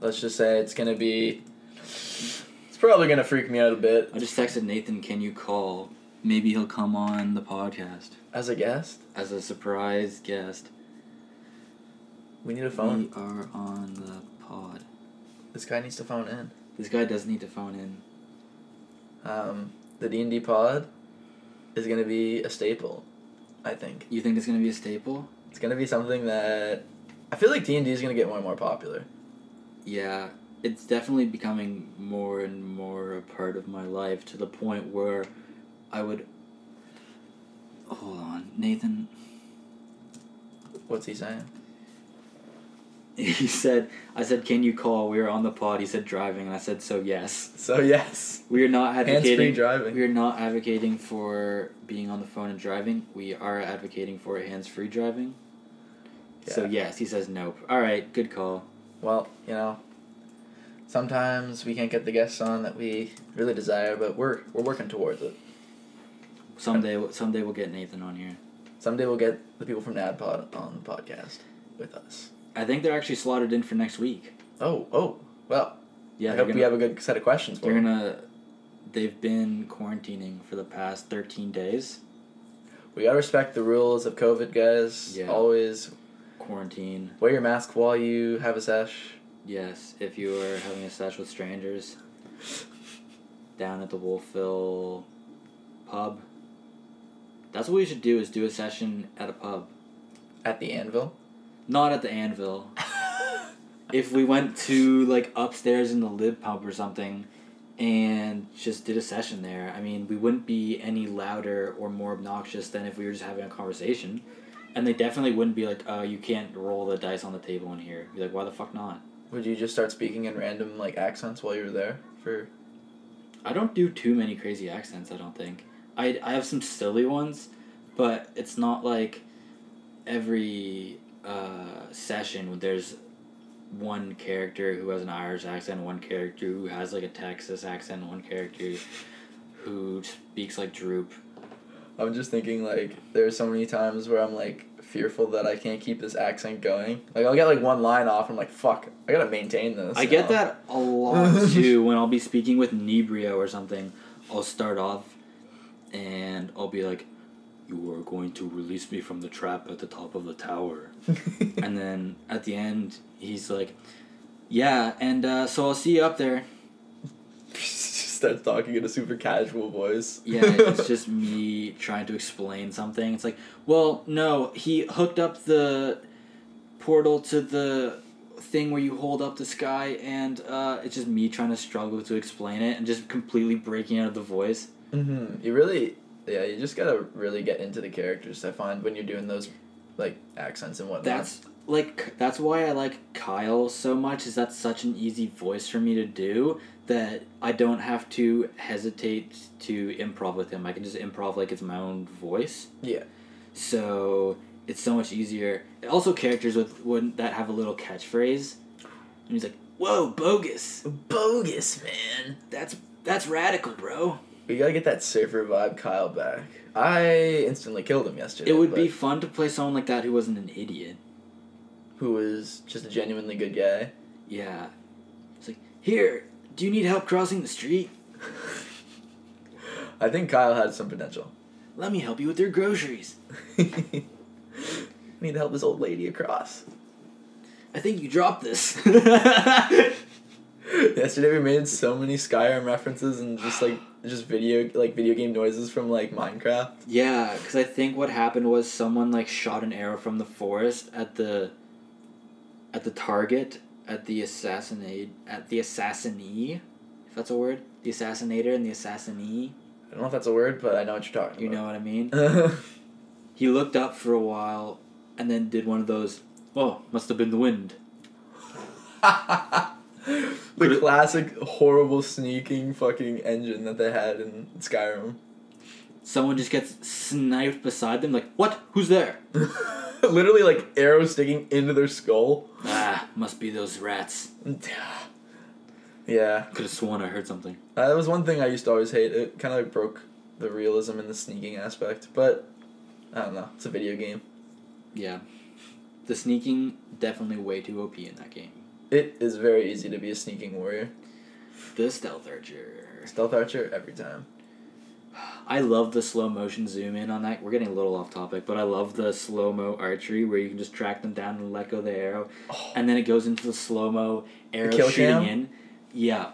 Let's just say it's gonna be. It's probably gonna freak me out a bit I just texted Nathan, "Can you call? Maybe he'll come on the podcast as a guest. as a surprise guest." We need a phone. We are on the pod. This guy needs to phone in. This guy does need to phone in. Um, the D and D pod is gonna be a staple. I think You think it's gonna be a staple? it's gonna be something that I feel like D and D is gonna get more and more popular. Yeah, it's definitely becoming more and more a part of my life to the point where I would. Hold on, Nathan. What's he saying? He said, I said, can you call? We were on the pod. He said driving, and I said, so yes. So yes, We are not hands free advocating. driving. We are not advocating for being on the phone and driving. We are advocating for hands-free driving. So yes, he says nope. All right, good call. Well, you know, sometimes we can't get the guests on that we really desire, but we're we're working towards it. Someday, someday we'll get Nathan on here. Someday we'll get the people from NADDPOD on the podcast with us. I think they're actually slotted in for next week. Oh, oh, well. Yeah, I hope we gonna- have a good set of questions They're them. gonna. They've been quarantining for the past thirteen days. We gotta respect the rules of COVID, guys. Yeah. Always Quarantine. wear your mask while you have a sesh. Yes, if you are having a sesh with strangers. Down at the Wolfville pub. That's what we should do. Is do a session at a pub, At the anvil. Not at the Anvil. if we went to like upstairs in the lib pub or something and just did a session there i mean we wouldn't be any louder or more obnoxious than if we were just having a conversation. And they definitely wouldn't be like oh you can't roll the dice on the table in here. Be like why the fuck not? Would you just start speaking in random like accents while you were there for i don't do too many crazy accents i don't think. I, I have some silly ones but it's not like every uh, session there's one character who has an Irish accent, one character who has like a Texas accent, one character who speaks like Droop. I'm just thinking like there's so many times where I'm like fearful that I can't keep this accent going. Like I'll get like one line off. I'm like, fuck, I gotta maintain this. I get know? that a lot too when I'll be speaking with Nebrio or something. I'll start off and I'll be like, You are going to release me from the trap at the top of the tower. and then at the end, he's like, Yeah, and uh, so I'll see you up there. starts talking in a super casual voice. Yeah, it's just me trying to explain something. It's like, well, no, he hooked up the portal to the thing where you hold up the sky, and uh, it's just me trying to struggle to explain it and just completely breaking out of the voice. Mm-hmm. You really, yeah, you just gotta really get into the characters. I find when you're doing those, like accents and whatnot. That's like that's why I like Kyle so much. Is that's such an easy voice for me to do that I don't have to hesitate to improv with him. I can just improv like it's my own voice. yeah. So it's so much easier. Also, characters with when that have a little catchphrase, and he's like, "Whoa, bogus! Bogus man. That's that's radical, bro." We gotta get that surfer vibe Kyle back. I instantly killed him yesterday. It would be fun to play someone like that who wasn't an idiot. who was just a genuinely good guy. Yeah, it's like, here, do you need help crossing the street? I think Kyle had some potential. Let me help you with your groceries. I need to help this old lady across. I think you dropped this. Yesterday we made so many Skyrim references and just like just video like video game noises from like Minecraft. yeah, because I think what happened was someone like shot an arrow from the forest at the at the target at the assassinate at the assassinee, if that's a word. The assassinator and the assassinee. I don't know if that's a word, but I know what you're talking You know what I mean? He looked up for a while and then did one of those. Oh, must have been the wind. the classic horrible sneaking fucking engine that they had in Skyrim. Someone just gets sniped beside them. Like, what? Who's there? Literally like arrows sticking into their skull. Ah, must be those rats. Yeah, Could have sworn I heard something. uh, that was one thing I used to always hate. It kind of like broke the realism in the sneaking aspect, but I don't know. It's a video game. Yeah. The sneaking, definitely way too OP in that game. It is very easy to be a sneaking warrior. The stealth archer. Stealth archer every time. I love the slow motion zoom in on that. We're getting a little off topic, but I love the slow mo archery where you can just track them down and let go the arrow, Oh, and then it goes into the slow mo arrow shooting cam? in. Yeah,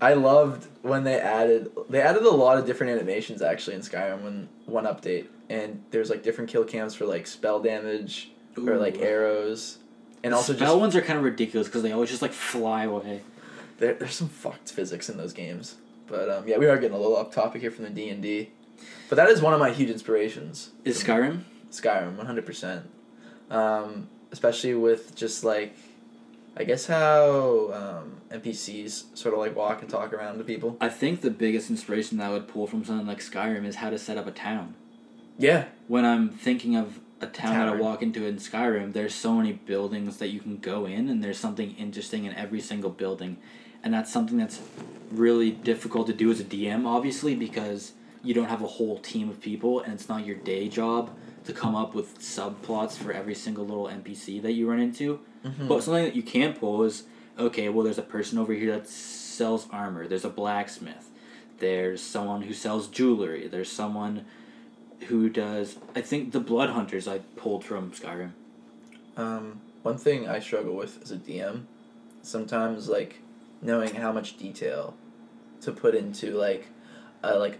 I loved when they added they added a lot of different animations actually in Skyrim when one update and there's like different kill cams for like spell damage or like arrows and also spell just ones are kind of ridiculous because they always just like fly away. there, there's some fucked physics in those games. But um, yeah, we are getting a little off topic here from the D and D, but that is one of my huge inspirations. Is Skyrim? Skyrim, one hundred percent. Um, especially with just like, I guess how um, NPCs sort of like walk and talk around to people. I think the biggest inspiration that I would pull from something like Skyrim is how to set up a town. Yeah, When I'm thinking of a town that I walk into in Skyrim, there's so many buildings that you can go in, and there's something interesting in every single building. And that's something that's really difficult to do as a DM, obviously, because you don't have a whole team of people, and it's not your day job to come up with subplots for every single little NPC that you run into. Mhm. But something that you can pull is okay, well, there's a person over here that sells armor, there's a blacksmith, there's someone who sells jewelry, there's someone who does. I think the Blood Hunters I pulled from Skyrim. Um, one thing I struggle with as a DM, sometimes like knowing how much detail to put into like, a, like,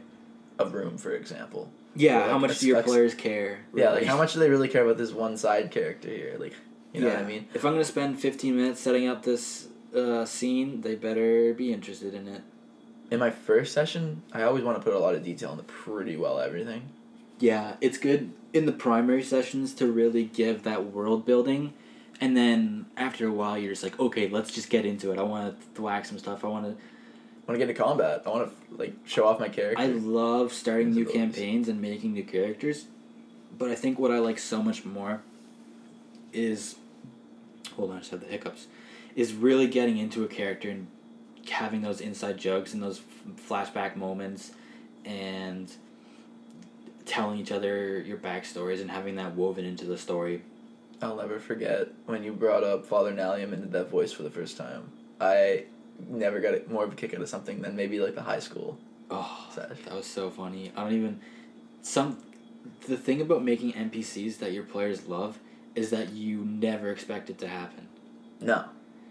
a room for example. Yeah, Or, how much do your specs- players care? Yeah, like how much do they really care about this one side character here? Like, you know what I mean? If I'm gonna spend 15 minutes setting up this uh, scene, they better be interested in it. In my first session, I always want to put a lot of detail into pretty well everything. Yeah, it's good in the primary sessions to really give that world building, and then after a while, you're just like, okay, let's just get into it. I want to thwack some stuff. I want to. I want to get into combat. I want to like show off my character. I love starting new campaigns and making new characters, but I think what I like so much more is, hold on, I just had the hiccups, is really getting into a character and having those inside jokes and those f- flashback moments, and telling each other your backstories and having that woven into the story. I'll never forget when you brought up Father Nalium and did that voice for the first time. I never got it more of a kick out of something than maybe like the high school Oh, sesh. that was so funny. I don't even some the thing about making NPCs that your players love is that you never expect it to happen. No,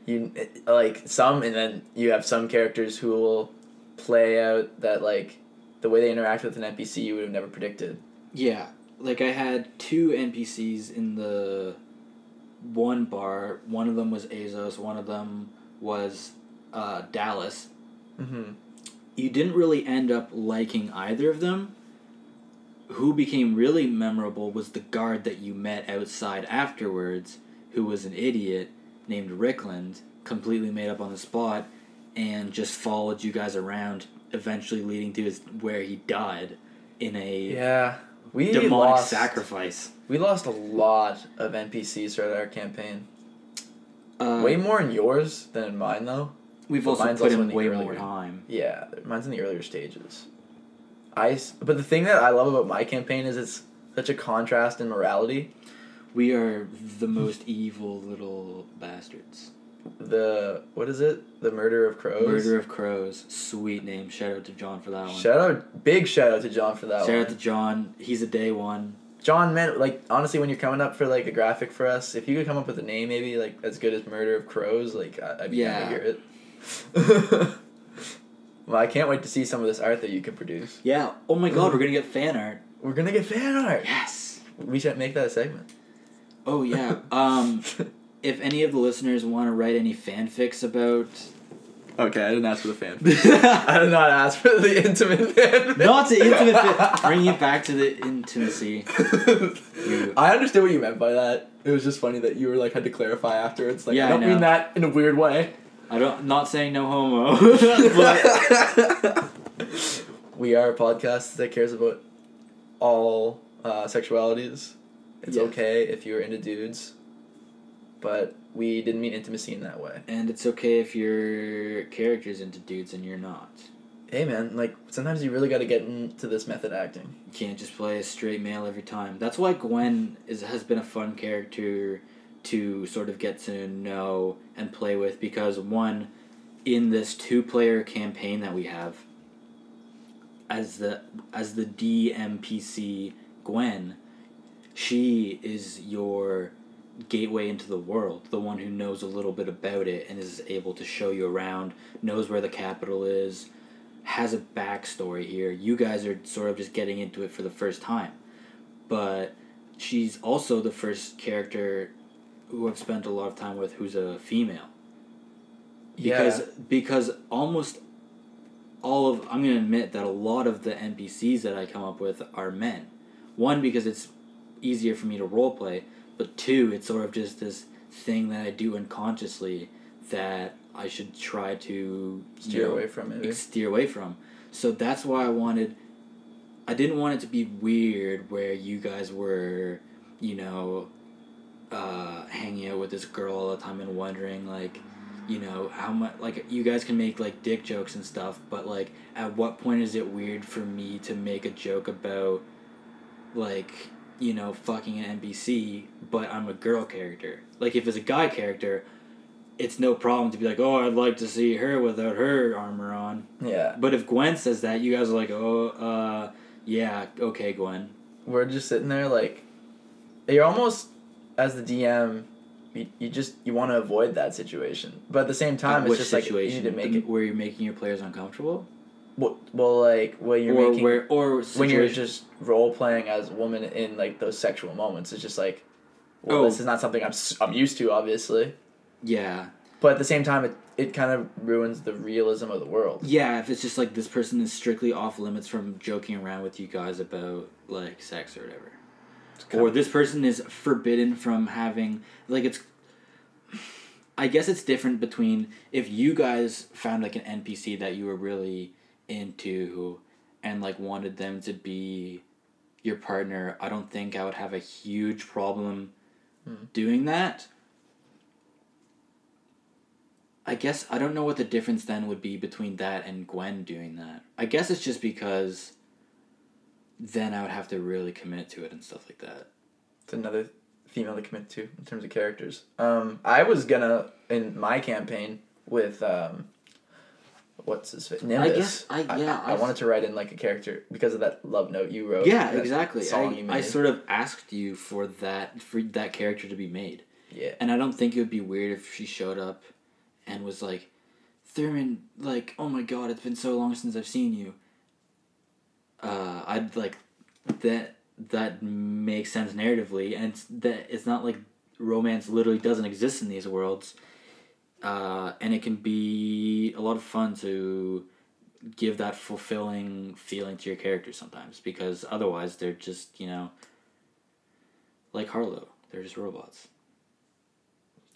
you like some, and then you have some characters who will play out that like the way they interact with an NPC you would have never predicted. Yeah, like I had two NPCs in the one bar. One of them was Azos. One of them was uh, Dallas. Mm-hmm. You didn't really end up liking either of them. Who became really memorable was the guard that you met outside afterwards, who was an idiot named Rickland, completely made up on the spot, and just followed you guys around, eventually leading to his where he died in a Yeah, we demonic lost. sacrifice. We lost a lot of NPCs throughout our campaign. Uh, Way more in yours than in mine, though. we've but also put also in in the way earlier. more time. Yeah, mine's in the earlier stages. I, but the thing that I love about my campaign is it's such a contrast in morality. We are the most evil little bastards. The what is it? The murder of crows. Murder of Crows. Sweet name. Shout out to John for that one. Shout out, big shout out to John for that Shout one. Shout out to John. He's a day one. John meant like honestly when you're coming up for like a graphic for us, if you could come up with a name maybe like as good as Murder of Crows, like I- I'd be Yeah. down to hear it. well, I can't wait to see some of this art that you can produce. Yeah. Oh my god, we're gonna get fan art. We're gonna get fan art. Yes. We should make that a segment. Oh yeah. Um, if any of the listeners want to write any fanfics about, okay, I didn't ask for the fan. I did not ask for the intimate fan. not the intimate, bring it back to the intimacy. You- I understood what you meant by that. It was just funny that you were like had to clarify afterwards. Like Yeah, I I don't know. mean that in a weird way. I don't. Not saying no homo, but we are a podcast that cares about all uh, sexualities. It's Yeah. okay if you're into dudes, but we didn't mean intimacy in that way. and it's okay if your character's into dudes and you're not. Hey man, like sometimes you really got to get into this method acting. You can't just play a straight male every time. That's why Gwen is has been a fun character to sort of get to know and play with because one, in this two player campaign that we have, as the as the DMPC Gwen, she is your gateway into the world, the one who knows a little bit about it and is able to show you around, knows where the capital is, has a backstory here. You guys are sort of just getting into it for the first time. But she's also the first character who I've spent a lot of time with who's a female. Because because almost all of I'm gonna admit that a lot of the NPCs that I come up with are men. One because it's easier for me to role play, but two, it's sort of just this thing that I do unconsciously that I should try to steer know, away from it. steer away from. So that's why I wanted. I didn't want it to be weird where you guys were, you know, uh, hanging out with this girl all the time and wondering like, you know, how much like you guys can make like dick jokes and stuff, but like at what point is it weird for me to make a joke about, like, you know, fucking an NPC, but I'm a girl character. Like if it's a guy character, it's no problem to be like, oh, I'd like to see her without her armor on. Yeah, But if Gwen says that, you guys are like, oh, uh, yeah, okay, Gwen. we're just sitting there like, you're almost as the DM. You, you just you want to avoid that situation, but at the same time, it's just like you need to make it. where you're making your players uncomfortable, Well, well like when you're or making where, or when you're just role playing as a woman in like those sexual moments, it's just like, well, Oh. this is not something I'm I'm used to, obviously. yeah, But at the same time, it it kind of ruins the realism of the world. yeah. If it's just like this person is strictly off limits from joking around with you guys about like sex or whatever, or this person is forbidden from having like it's. I guess it's different between if you guys found like an NPC that you were really into and like wanted them to be your partner, I don't think I would have a huge problem Hmm. doing that. I guess I don't know what the difference then would be between that and Gwen doing that. I guess it's just because then I would have to really commit to it and stuff like that. it's another female to commit to in terms of characters. Um, I was gonna in my campaign with um, what's his face? Nimbus. guess I- yeah, I, I- wanted to write in like a character because of that love note you wrote. Yeah, exactly. I, I sort of asked you for that for that character to be made. yeah. And I don't think it would be weird if she showed up and was like, Thurmond, like, oh my god, it's been so long since I've seen you. Uh, I'd like that. That makes sense narratively, and that it's not like romance literally doesn't exist in these worlds. Uh, and it can be a lot of fun to give that fulfilling feeling to your characters sometimes because otherwise they're just you know like Harlow. They're just robots.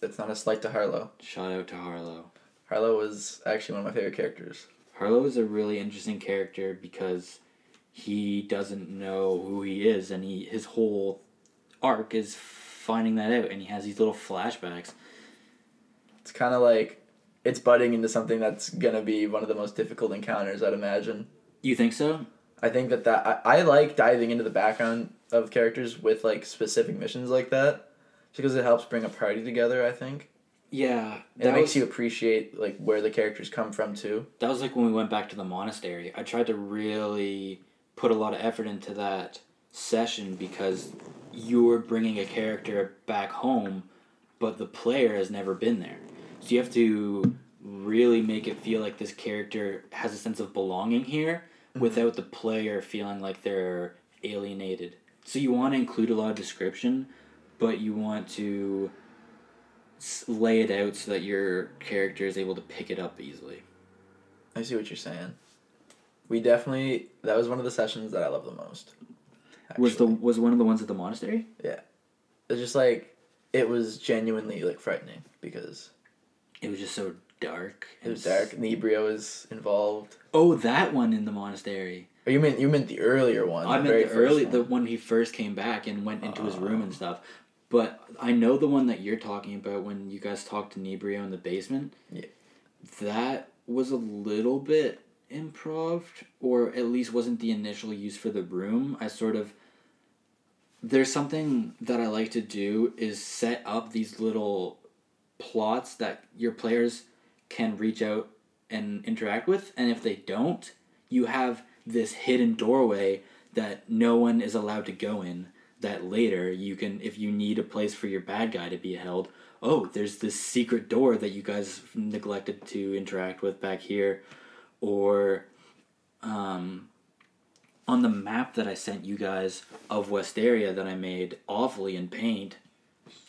That's not a slight to Harlow. Shout out to Harlow. Harlow was actually one of my favorite characters. Harlow is a really interesting character because he doesn't know who he is, and he his whole arc is finding that out, and he has these little flashbacks. It's kind of like it's budding into something that's gonna be one of the most difficult encounters, I'd imagine. You think so? I think that that I, I like diving into the background of characters with like specific missions like that, because it helps bring a party together. I think Yeah, it makes you appreciate like where the characters come from too. That was like when we went back to the monastery. I tried to really put a lot of effort into that session because you're bringing a character back home, but the player has never been there. So you have to really make it feel like this character has a sense of belonging here mm-hmm. without the player feeling like they're alienated. So you want to include a lot of description, but you want to lay it out so that your character is able to pick it up easily. I see what you're saying. We definitely that was one of the sessions that I love the most. Was the was one of the ones at the monastery? Yeah. It's just like it was genuinely like frightening because It was just so dark. it was and dark. Nebrio was involved. Oh, that one in the monastery. Or you meant you meant the earlier one? I the meant the early, one. the one he first came back and went into his room and Oh. stuff. But I know the one that you're talking about when you guys talked to Nebrio in the basement. Yeah. That was a little bit improv, or at least wasn't the initial use for the room. I sort of. There's something that I like to do is set up these little plots that your players can reach out and interact with, and if they don't, you have this hidden doorway that no one is allowed to go in that later you can if you need a place for your bad guy to be held oh there's this secret door that you guys neglected to interact with back here. Or um, on the map that i sent you guys of westeria that i made awfully in paint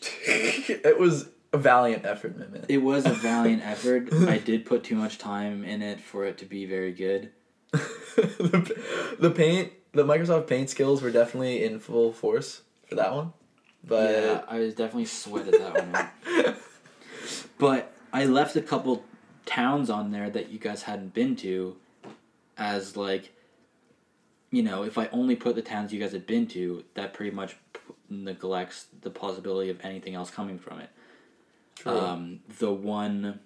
it was a valiant effort, man. it was a valiant effort i did put too much time in it for it to be very good the, the paint, the Microsoft Paint skills were definitely in full force for that one, but yeah, I was definitely sweated that one out. But I left a couple towns on there that you guys hadn't been to as like you know, if I only put the towns you guys had been to, that pretty much neglects the possibility of anything else coming from it. True. Um, the one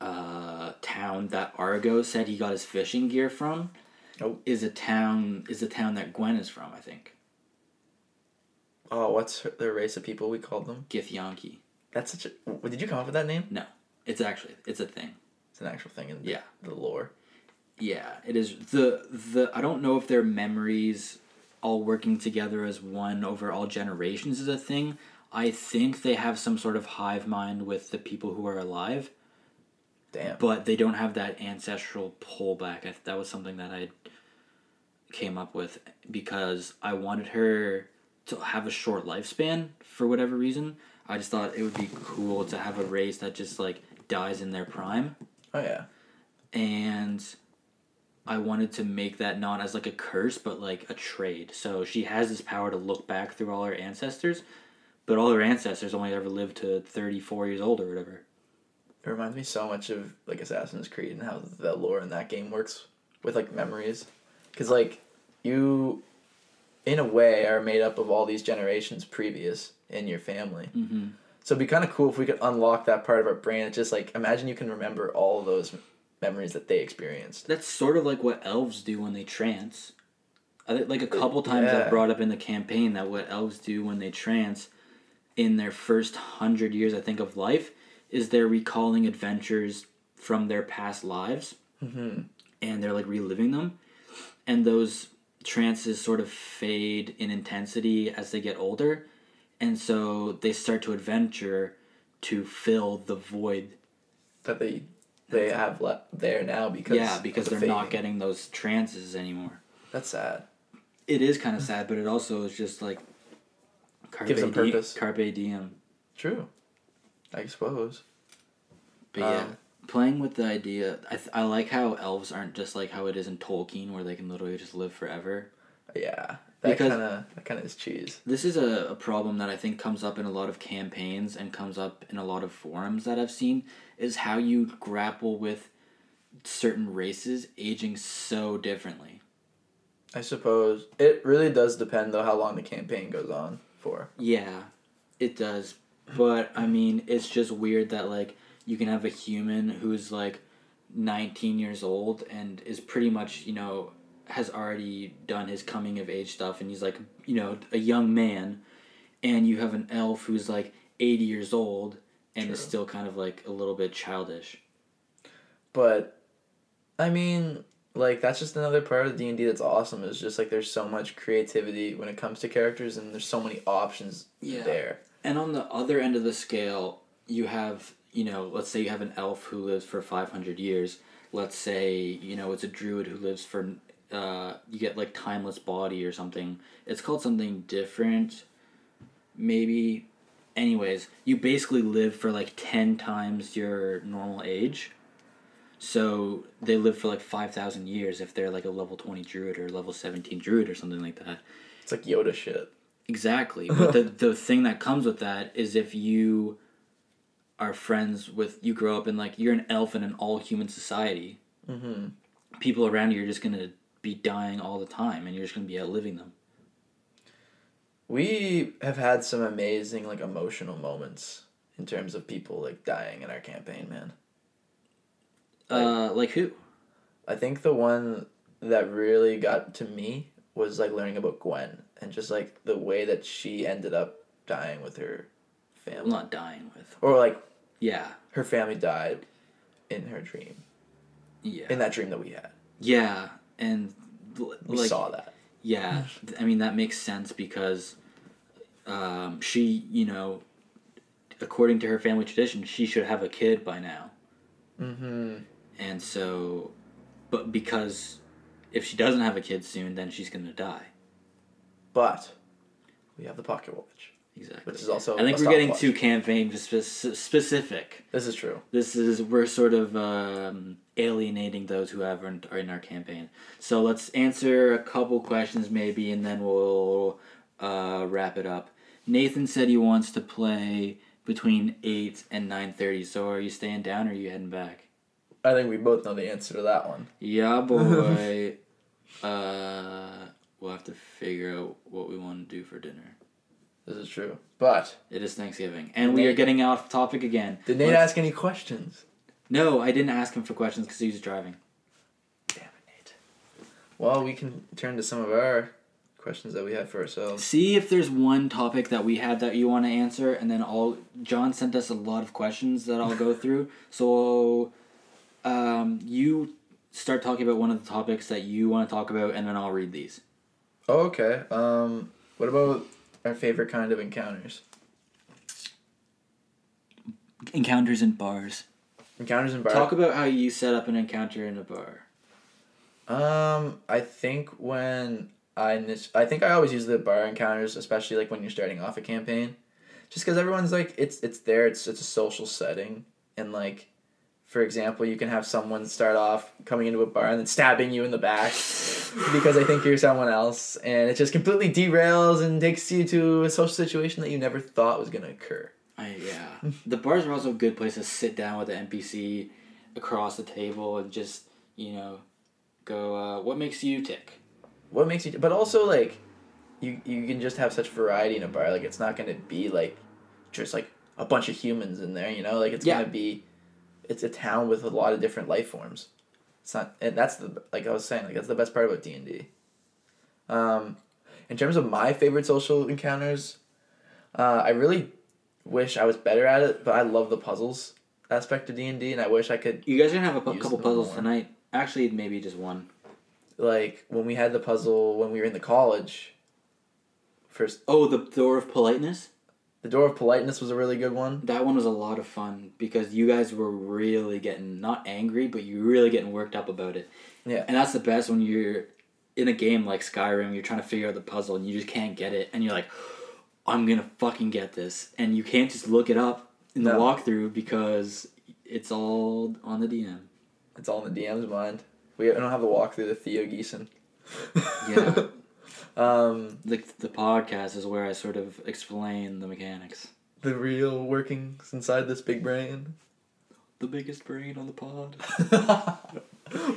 uh, town that Argo said he got his fishing gear from Oh. is a town is a town that Gwen is from, I think. oh, what's her, the race of people we called them? Githyanki. That's such a. Did you come up with that name? No, it's actually it's a thing. It's an actual thing in the, Yeah. the lore. Yeah, it is the the I don't know if their memories all working together as one over all generations is a thing. I think they have some sort of hive mind with the people who are alive, Damn. but they don't have that ancestral pullback. I, that was something that I came up with because I wanted her to have a short lifespan for whatever reason. I just thought it would be cool to have a race that just like dies in their prime Oh yeah. and I wanted to make that not as like a curse, but like a trade. So she has this power to look back through all her ancestors, but all her ancestors only ever lived to thirty four years old or whatever. It reminds me so much of like Assassin's Creed and how the lore in that game works with like memories, because like you, in a way, are made up of all these generations previous in your family. Mm-hmm. So it'd be kind of cool if we could unlock that part of our brain. It's just like imagine you can remember all those memories that they experienced. That's sort of like what elves do when they trance. Like a couple times Yeah. I brought up in the campaign that what elves do when they trance in their first hundred years, I think, of life, is they're recalling adventures from their past lives. Mm-hmm. and they're like reliving them and those trances sort of fade in intensity as they get older and so they start to adventure to fill the void That they they have left there now because yeah because the they're not getting those trances anymore That's sad. it is kind of sad but it also is just like carpe, Gives them diem- purpose. carpe diem True. I suppose. but yeah Um, playing with the idea I, th- I like how elves aren't just like how it is in tolkien where they can literally just live forever Yeah. That Because- kind of that kind of is cheese. This is a, a problem that I think comes up in a lot of campaigns and comes up in a lot of forums that I've seen is how you grapple with certain races aging so differently. I suppose it really does depend though how long the campaign goes on for. Yeah, it does. But I mean, it's just weird that like you can have a human who's like 19 years old and is pretty much, you know, has already done his coming of age stuff and he's like, you know, a young man and you have an elf who's like 80 years old and is still kind of like a little bit childish. But I mean, like that's just another part of D and D that's awesome. Is just like there's so much creativity when it comes to characters, and there's so many options Yeah. there. And on the other end of the scale, you have, you know, let's say you have an elf who lives for 500 years. Let's say, you know, it's a druid who lives for, uh, you get like timeless body or something. It's called something different, maybe. Anyways, you basically live for like 10 times your normal age. So they live for like 5,000 years if they're like a level 20 druid or level 17 druid or something like that. It's like Yoda shit. Exactly. But the the thing that comes with that is if you are friends with you grow up in like you're an elf in an all human society, Mm-hmm. people around you are just gonna be dying all the time and you're just gonna be outliving them. We have had some amazing like emotional moments in terms of people like dying in our campaign, man. Uh like who? I think the one that really got to me was like learning about Gwen and just like the way that she ended up dying with her family. not dying with. Or like Yeah. her family died in her dream. Yeah. In that dream that we had. yeah. And We like saw that. Yeah, I mean that makes sense because um, she, you know, according to her family tradition, she should have a kid by now. Mm-hmm. And so, but because if she doesn't have a kid soon, then she's gonna die. But we have the pocket watch. Exactly. Which is also I think we're getting stopwatch. too campaign spe- specific. This is true. This is we're sort of um, alienating those who haven't are in our campaign. So let's answer a couple questions maybe, and then we'll uh, wrap it up. Nathan said he wants to play between eight and nine thirty. So are you staying down or are you heading back? I think we both know the answer to that one. Yeah, boy. uh, we'll have to figure out what we want to do for dinner. This is true. But It is Thanksgiving, and we are getting off topic again. did Nate Let's- ask any questions? No, I didn't ask him for questions because he was driving. Damn it, Nate. Well, we can turn to some of our questions that we had for ourselves. See if there's one topic that we had that you want to answer, and then I'll. John sent us a lot of questions that I'll go through. So, um, you start talking about one of the topics that you want to talk about, and then I'll read these. Oh, okay. Um, what about our favorite kind of encounters? Encounters in bars. Encounters in bar. Talk about how you set up an encounter in a bar. Um, I think when I I think I always use the bar encounters, especially like when you're starting off a campaign, just because everyone's like it's it's there. It's it's a social setting, and like, for example, you can have someone start off coming into a bar and then stabbing you in the back because they think you're someone else, and it just completely derails and takes you to a social situation that you never thought was gonna occur. I, yeah, the bars are also a good place to sit down with the NPC across the table and just you know go. Uh, what makes you tick? what makes you but also like you you can just have such variety in a bar like it's not going to be like just like a bunch of humans in there you know like it's Yeah. going to be it's a town with a lot of different life forms it's not and that's the like i was saying like that's the best part about d&d um in terms of my favorite social encounters uh, i really wish i was better at it but i love the puzzles aspect of d&d and i wish i could You guys are gonna have a pu- couple puzzles more. tonight. Actually, maybe just one. like when we had the puzzle when we were in the college first Oh, the door of politeness. The Door of Politeness was a really good one. That one was a lot of fun because you guys were really getting not angry, but you were really getting worked up about it. Yeah. And that's the best when you're in a game like Skyrim, you're trying to figure out the puzzle and you just can't get it, and you're like, I'm gonna fucking get this, and you can't just look it up in the No. walkthrough because it's all on the DM. It's all in the DM's mind. We don't have the walkthrough, the Theo Geeson. Yeah. um, Like the podcast is where I sort of explain the mechanics. the real workings inside this big brain. The biggest brain on the pod.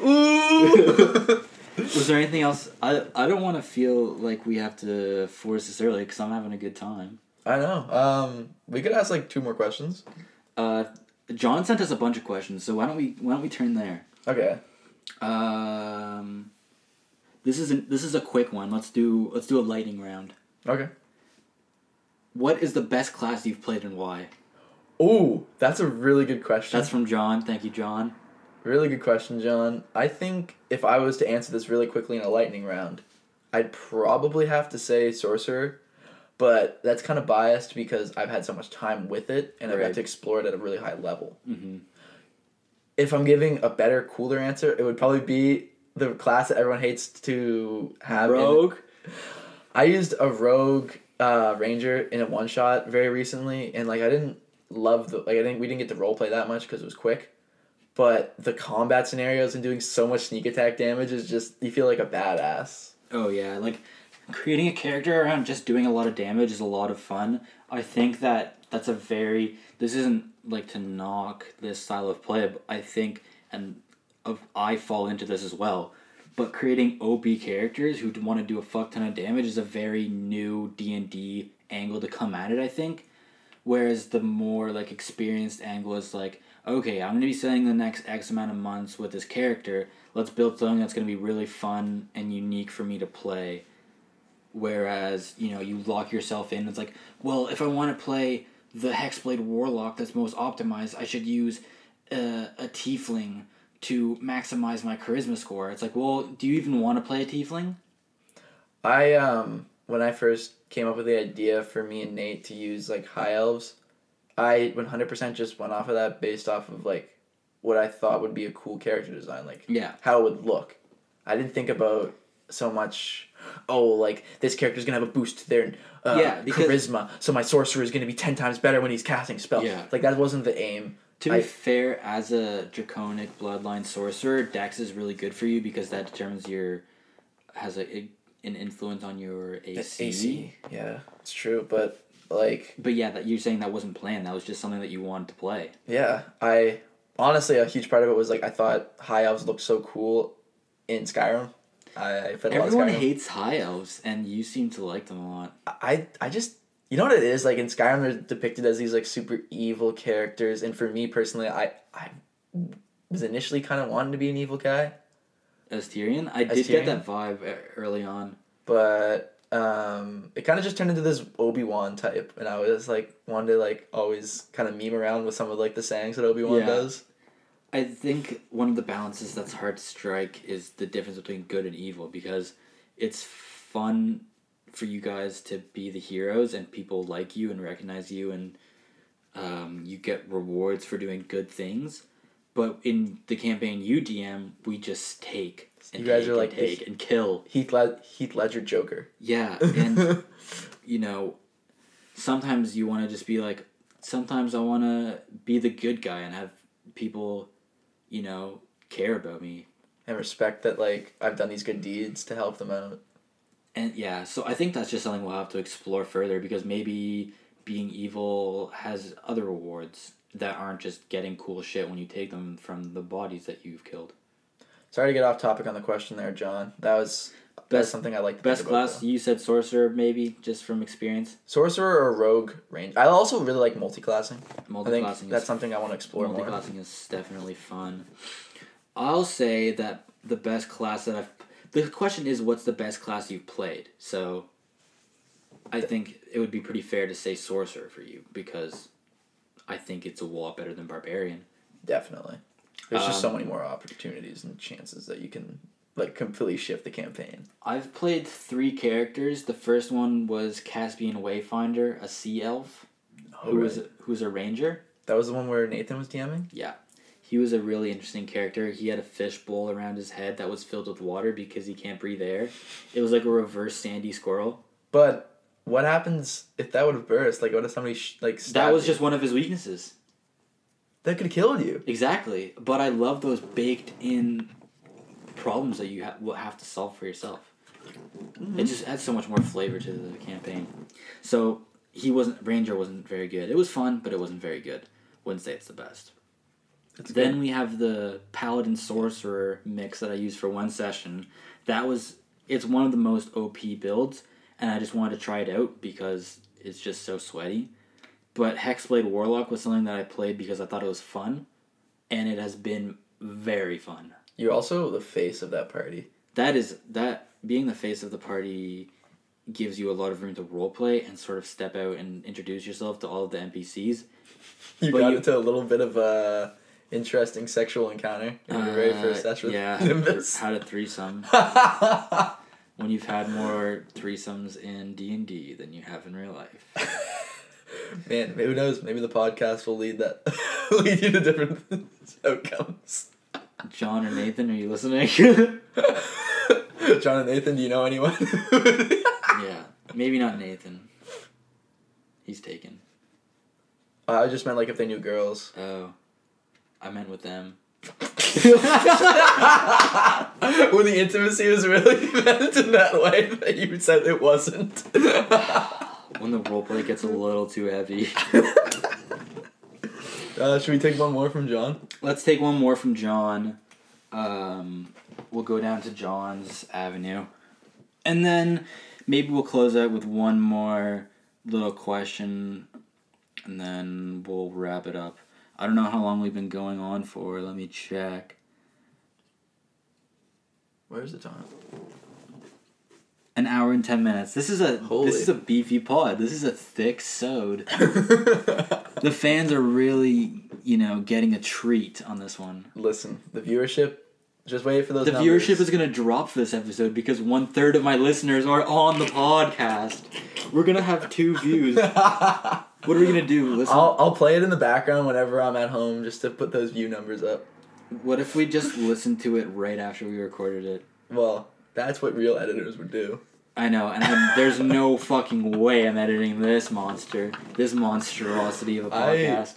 Ooh! Was there anything else? I I don't want to feel like we have to force this early because I'm having a good time. I know. Um, we could ask like two more questions. Uh, John sent us a bunch of questions, so why don't we why don't we turn there? Okay. Um, this is a, this is a quick one. Let's do let's do a lightning round. Okay. What is the best class you've played and why? Oh, that's a really good question. That's from John. Thank you, John. Really good question, John. I think if I was to answer this really quickly in a lightning round, I'd probably have to say sorcerer, but that's kind of biased because I've had so much time with it and I've Right. got to explore it at a really high level. Mm-hmm. If I'm giving a better, cooler answer, it would probably be the class that everyone hates to have. in- Rogue. I used a rogue uh, ranger in a one shot very recently, and like I didn't love the like I didn't we didn't get to role play that much because it was quick, but the combat scenarios and doing so much sneak attack damage is just you feel like a badass. Oh yeah, like creating a character around just doing a lot of damage is a lot of fun. I think that that's a very this isn't like to knock this style of play, but I think and of I fall into this as well. But creating OP characters who want to do a fuck ton of damage is a very new D and D angle to come at it. I think, whereas the more like experienced angle is like, okay, I'm gonna be spending the next X amount of months with this character. Let's build something that's gonna be really fun and unique for me to play. Whereas you know you lock yourself in. It's like, well, if I want to play the Hexblade Warlock that's most optimized, I should use a, a Tiefling to maximize my charisma score. It's like, well, do you even want to play a Tiefling? I um when I first came up with the idea for me and Nate to use like high elves, I one hundred percent just went off of that based off of like what I thought would be a cool character design, like Yeah. how it would look. I didn't think about so much. Oh, like this character's gonna have a boost to their uh, Yeah, because- charisma, so my sorcerer is gonna be ten times better when he's casting spells. Yeah. Like that wasn't the aim. To be I- fair, as a draconic bloodline sorcerer, Dex is really good for you because that determines your has a, a- an influence on your AC. AC. Yeah, it's true, but like But yeah, that you're saying that wasn't planned. That was just something that you wanted to play. Yeah, I honestly a huge part of it was like I thought high elves looked so cool in Skyrim. I, I Everyone Skyrim. hates high elves, and you seem to like them a lot. I I just you know what it is like in Skyrim they're depicted as these like super evil characters, and for me personally, I I was initially kind of wanting to be an evil guy, As Tyrion, I did As get that vibe early on. but um it kind of just turned into this Obi Wan type, and I was like wanted to like always kind of meme around with some of like the sayings that Obi Wan Yeah. does. I think one of the balances that's hard to strike is the difference between good and evil because it's fun for you guys to be the heroes and people like you and recognize you and um, you get rewards for doing good things. But in the campaign you DM, we just take and You guys take are like and take and kill. Heath Led- Heath Ledger Joker. Yeah, and you know, sometimes you want to just be like, sometimes I want to be the good guy and have people, you know, care about me. and respect that like I've done these good deeds to help them out. And yeah, so I think that's just something we'll have to explore further because maybe being evil has other rewards that aren't just getting cool shit when you take them from the bodies that you've killed. Sorry to get off topic on the question there, John. That was that's Best- something I like. Best class, though. you said sorcerer, maybe just from experience. sorcerer or rogue range. I also really like multi-classing. I think Multi-classing that's something I want to explore more. Multi-classing is definitely fun. I'll say that the best class that I've. The question is, what's the best class you've played? So, I think it would be pretty fair to say sorcerer for you because I think it's a lot better than barbarian. Definitely. There's just so Um, many more opportunities and chances that you can like completely shift the campaign. I've played three characters. The first one was Caspian Wayfinder, a sea elf Oh, who was right. who's a ranger. That was the one where Nathan was DMing. Yeah. He was a really interesting character. He had a fish bowl around his head that was filled with water because he can't breathe air. It was like a reverse sandy squirrel. But what happens if that would have burst? Like, what if somebody sh- like That was you? just one of his weaknesses. that could have killed you. Exactly. But I love those baked in problems that you ha- will have to solve for yourself. It mm-hmm. just adds so much more flavor to the campaign. So he wasn't Ranger wasn't very good. It was fun, but it wasn't very good. Wouldn't say it's the best. It's Then good. we have the paladin sorcerer mix that I used for one session. That was it's one of the most OP builds, and I just wanted to try it out because it's just so sweaty. But Hexblade Warlock was something that I played because I thought it was fun, and it has been very fun. you're also the face of that party. That is that being the face of the party gives you a lot of room to roleplay and sort of step out and introduce yourself to all of the NPCs. You But got you- into a little bit of a interesting sexual encounter in your very first session with yeah, Nimbus? had a threesome. when you've had more threesomes in D and D than you have in real life. Man, who knows? Maybe the podcast will lead that lead you to different outcomes. John or Nathan, are you listening? John and Nathan, do you know anyone? yeah, maybe not Nathan. He's taken. I just meant like if they knew girls. Oh, I meant with them. when the intimacy was really meant in that way that you said it wasn't. When the roleplay gets a little too heavy. uh, should we take one more from John? Let's take one more from John. Um, we'll go down to John's Avenue. And then maybe we'll close out with one more little question. And then we'll wrap it up. I don't know how long we've been going on for. Let me check. Where's the time? An hour and ten minutes. This is a Holy. this is a beefy pod. This is a thick sode. The fans are really, you know, getting a treat on this one. Listen, the viewership. Just wait for those. The numbers. viewership is gonna drop for this episode because one third of my listeners are on the podcast. We're gonna have two views. What are we gonna do? Listen. I'll I'll play it in the background whenever I'm at home just to put those view numbers up. What if we just listened to it right after we recorded it? Well, that's what real editors would do. I know, and I'm, there's no fucking way I'm editing this monster, this monstrosity of a podcast.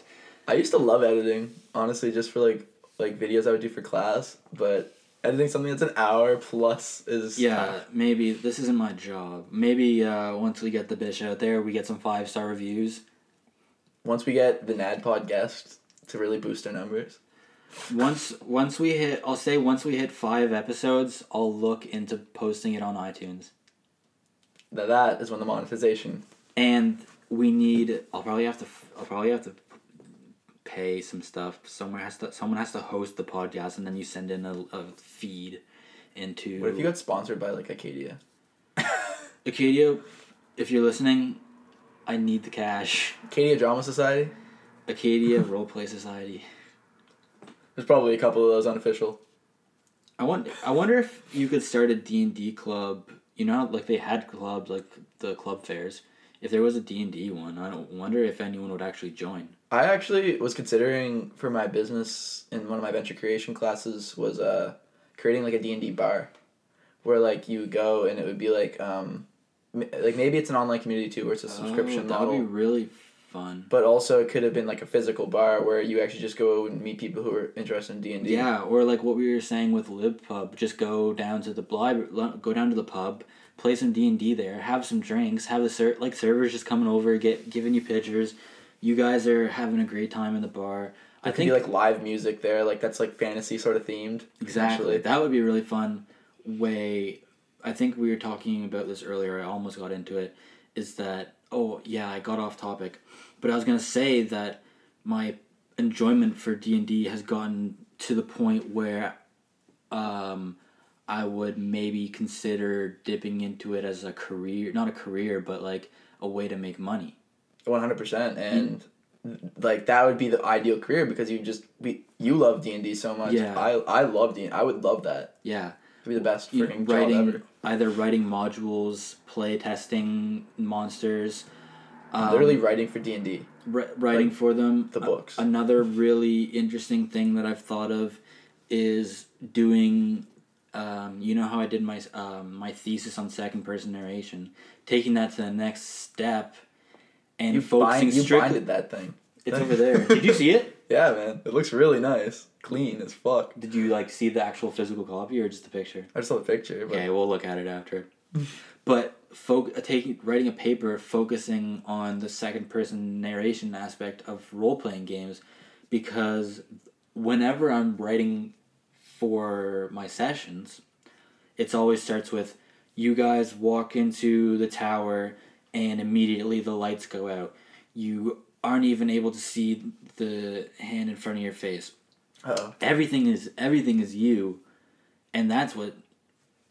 I used to love editing, honestly, just for like like videos I would do for class. But editing something that's an hour plus is Yeah, maybe this isn't my job. Maybe uh, once we get the bitch out there, we get some five star reviews. Once we get the NADDPOD guest to really boost our numbers. Once once we hit, I'll say once we hit five episodes, I'll look into posting it on iTunes. That that is when the monetization. And we need. I'll probably have to. I'll probably have to pay some stuff. Somewhere has to. Someone has to host the podcast, and then you send in a, a feed into. What if you got sponsored by like Acadia? Acadia? If you're listening, I need the cash. Acadia Drama Society. Acadia Roleplay Society. There's probably a couple of those unofficial. I want. I wonder if you could start a D and D club. You know, how, like they had clubs like the club fairs. If there was a D and D one, I don't wonder if anyone would actually join. I actually was considering for my business in one of my venture creation classes was uh creating like a D&D bar where like you go and it would be like um like maybe it's an online community too where it's a oh, subscription Oh, that model would be really fun. but also it could have been like a physical bar where you actually just go and meet people who are interested in D&D. Yeah, or like what we were saying with LibPub, just go down to the library, go down to the pub, play some D and D there, have some drinks, have the ser- like servers just coming over, get giving you pictures. You guys are having a great time in the bar. I I think think like live music there like that's like fantasy sort of themed. exactly that would be a really fun way. I think we were talking about this earlier. I almost got into it. Is that oh yeah, I got off topic, but I was gonna say that my enjoyment for D and D has gotten to the point where um, I would maybe consider dipping into it as a career, not a career, but like a way to make money. One hundred percent, and like that would be the ideal career because you just we you love D and D so much. Yeah. I I love D. I would love that. Yeah, It'd be the best you know, writing either writing modules, play testing monsters, um, Literally writing for D and D. writing like, for them. the A- books. another really interesting thing that I've thought of is doing. Um, you know how I did my um, my thesis on second person narration, taking that to the next step, and You focusing bind, you strictly. that thing. It's over there. Did you see it? Yeah, man, it looks really nice, clean as fuck. Did you like see the actual physical copy or just the picture? I just saw the picture, but Okay, we'll look at it after. but fo- uh, taking writing a paper focusing on the second person narration aspect of role playing games, because whenever I'm writing for my sessions, it always starts with you guys walk into the tower and immediately the lights go out. You aren't even able to see the hand in front of your face. Oh, everything is everything is you. And that's what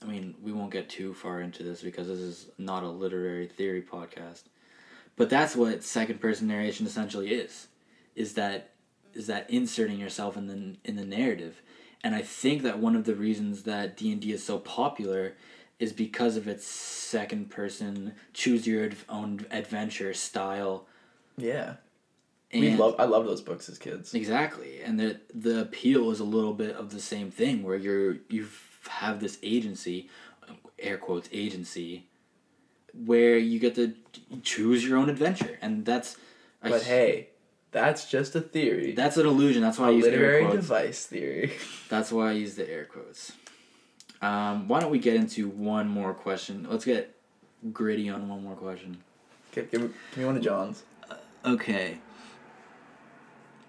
i mean we won't get too far into this because this is not a literary theory podcast. But that's what second person narration essentially is is that is that inserting yourself in the in the narrative, and I think that one of the reasons that D and D is so popular is because of its second person choose your own adventure style. Yeah. And We love I love those books as kids. exactly, and the the appeal is a little bit of the same thing where you're you have this agency, air quotes agency, where you get to choose your own adventure, and that's. But hey, that's just a theory. That's an illusion. That's why I a use air literary device theory. That's why I use the air quotes. Um, why don't we get into one more question? Let's get gritty on one more question. Okay, give me, give me one of John's. Okay.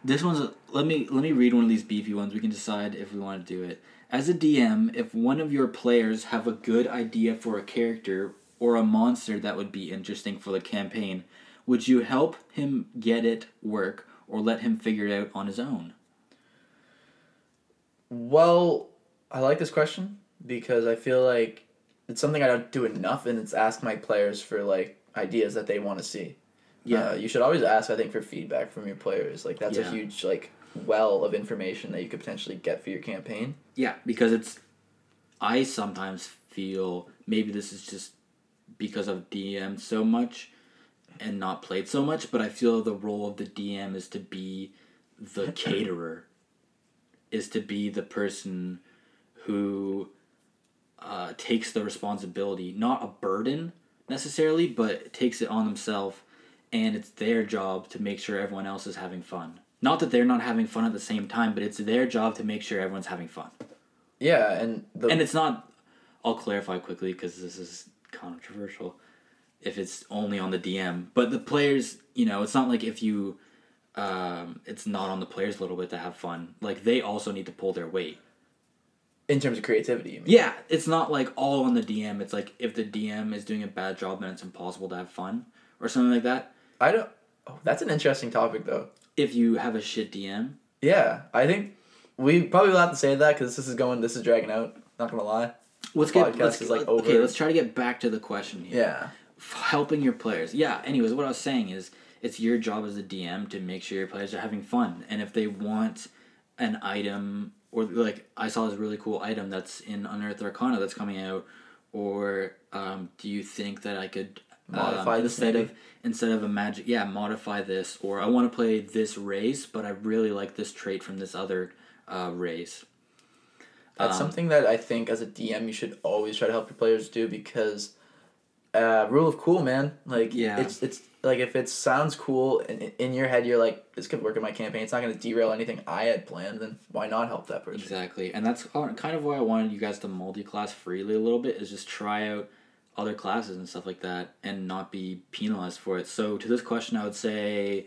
This one's a, let me let me read one of these beefy ones. We can decide if we want to do it. As a DM, if one of your players have a good idea for a character or a monster that would be interesting for the campaign, would you help him get it work or let him figure it out on his own? Well, I like this question because I feel like it's something I don't do enough, and it's ask my players for like ideas that they want to see. Uh, you should always ask, I think, for feedback from your players. Like that's Yeah. a huge like well of information that you could potentially get for your campaign. Yeah, because it's. I sometimes feel maybe this is just because I've DM so much and not played so much, but I feel the role of the DM is to be the caterer, is to be the person who uh, takes the responsibility, not a burden necessarily, but takes it on themselves, and it's their job to make sure everyone else is having fun. Not that they're not having fun at the same time, but it's their job to make sure everyone's having fun Yeah, and the and it's not i'll clarify quickly because this is controversial if it's only on the dm but the players you know it's not like if you um, it's not on the players a little bit to have fun like they also need to pull their weight in terms of creativity. You mean? yeah it's not like all on the dm it's like if the dm is doing a bad job then it's impossible to have fun or something like that I don't. Oh, that's an interesting topic though. if you have a shit dm Yeah, I think we probably will have to say that because this is going. This is dragging out. Not gonna lie. let's get let's, like, okay let's try to get back to the question here Yeah. f- helping your players. Yeah. Anyways, what I was saying is, it's your job as a DM to make sure your players are having fun, and if they want an item or like I saw this really cool item that's in Unearthed Arcana that's coming out, or um, do you think that I could Modify um, this instead maybe? of instead of a magic yeah modify this or I want to play this race but I really like this trait from this other uh, race. That's Um, something that I think as a DM you should always try to help your players do because uh, rule of cool, man. Like Yeah. it's it's like if it sounds cool and in- in your head you're like this could work in my campaign. It's not going to derail anything I had planned. Then why not help that person? Exactly, and that's kind of why I wanted you guys to multi-class freely a little bit. Is just try out other classes and stuff like that, and not be penalized for it. So to this question, I would say,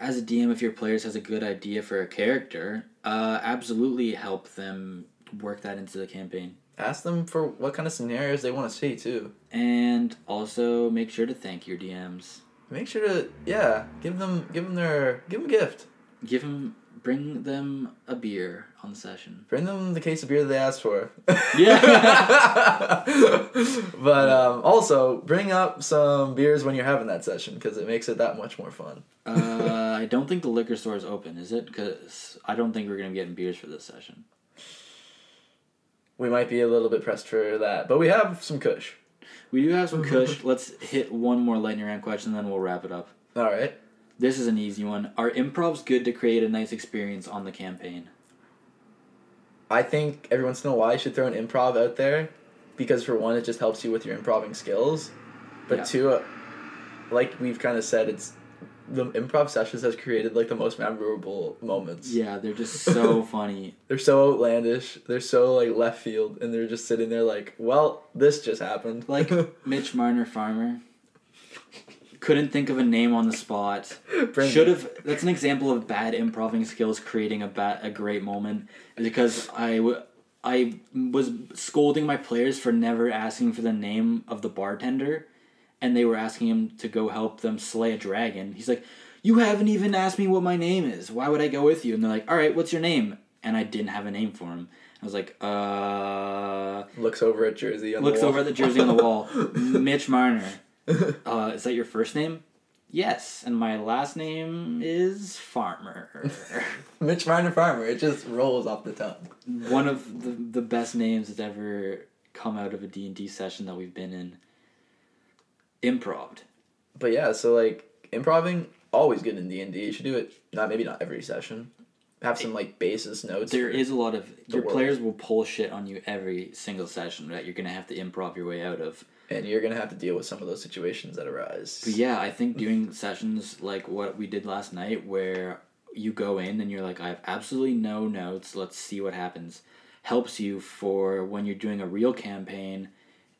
as a DM, if your players has a good idea for a character, uh, absolutely help them work that into the campaign, Ask them for what kind of scenarios they want to see too. and also make sure to thank your DMs. Make sure to yeah give them give them their give them a gift. Give them, bring them a beer on the session. Bring them the case of beer that they asked for. Yeah. but um, also bring up some beers when you're having that session because it makes it that much more fun. uh, I don't think the liquor store is open, is it? Because I don't think we're gonna be getting beers for this session. We might be a little bit pressed for that, but we have some Kush. We do have some Kush. Let's hit one more lightning round question, and then we'll wrap it up. All right. This is an easy one. Are improvs good to create a nice experience on the campaign? I think every once in a while you should throw an improv out there because for one it just helps you with your improving skills, but Yeah. two, uh, like we've kind of said, it's the improv sessions has created like the most memorable moments. Yeah, they're just so funny. They're so outlandish. They're so like left field, and they're just sitting there like, well, this just happened. Like Mitch Marner Farmer. Couldn't think of a name on the spot. Should have. That's an example of bad improving skills creating a bad, a great moment. Because I, w- I was scolding my players for never asking for the name of the bartender, and they were asking him to go help them slay a dragon. He's like, "You haven't even asked me what my name is. Why would I go with you?" And they're like, "All right, what's your name?" And I didn't have a name for him. I was like, "Uh." looks over at Jersey. On looks the wall. over at the jersey on the wall. Mitch Marner. Uh, is that your first name? Yes, and my last name is Farmer. Mitch Marner Farmer. It just rolls off the tongue. One of the, the best names that's ever come out of a D&D session that we've been in. Improv. But yeah, so like improving always good in D and D. You should do it. Not maybe not every session. Have some like basis notes. There is a lot of your world. players will pull shit on you every single session that you're gonna have to improv your way out of. And you're gonna have to deal with some of those situations that arise. But yeah, I think doing sessions like what we did last night, where you go in and you're like, I have absolutely no notes. Let's see what happens. Helps you for when you're doing a real campaign,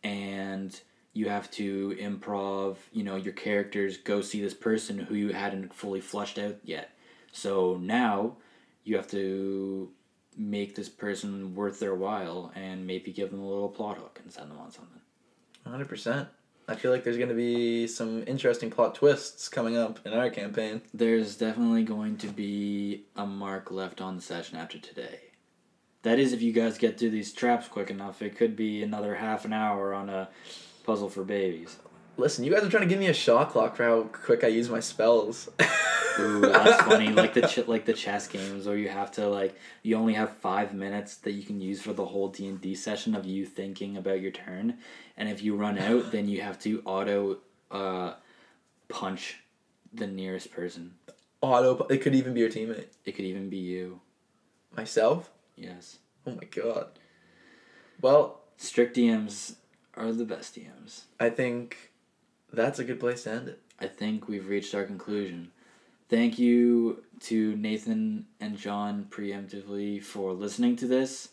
and you have to improv. You know, your characters go see this person who you hadn't fully flushed out yet. So now you have to make this person worth their while and maybe give them a little plot hook and send them on something. Hundred percent. I feel like there's gonna be some interesting plot twists coming up in our campaign. There's definitely going to be a mark left on the session after today. That is, if you guys get through these traps quick enough, it could be another half an hour on a puzzle for babies. Listen, you guys are trying to give me a shot clock for how quick I use my spells. Ooh, that's funny. Like the ch- like the chess games where you have to like you only have five minutes that you can use for the whole D and D session of you thinking about your turn, and if you run out, then you have to auto uh, punch the nearest person. Auto. It could even be your teammate. It could even be you. Myself. Yes. Oh my god. Well, Strict DMs are the best DMs. I think that's a good place to end it. I think we've reached our conclusion. Thank you to Nathan and John preemptively for listening to this.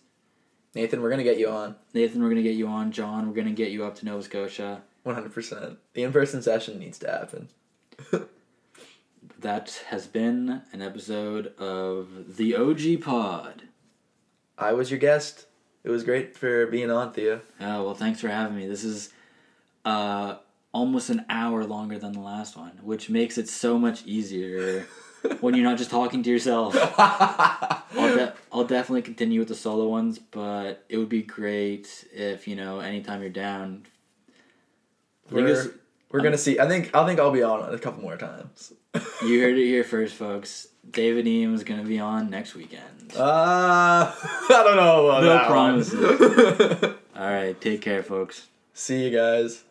Nathan, we're gonna get you on. Nathan, we're going to get you on. John, we're going to get you up to Nova Scotia. One hundred percent. The in-person session needs to happen. That has been an episode of the OG Pod. I was your guest. It was great for being on, Thea. Oh, well, thanks for having me. This is uh, almost an hour longer than the last one, which makes it so much easier when you're not just talking to yourself. I'll, de- I'll definitely continue with the solo ones, but it would be great if, you know, anytime you're down. I think it's- We're, we're gonna see. I think I think I'll be on a couple more times. you heard it here first, folks. David Eam is going to be on next weekend. Uh, I don't know about No that one. All right, take care, folks. See you guys.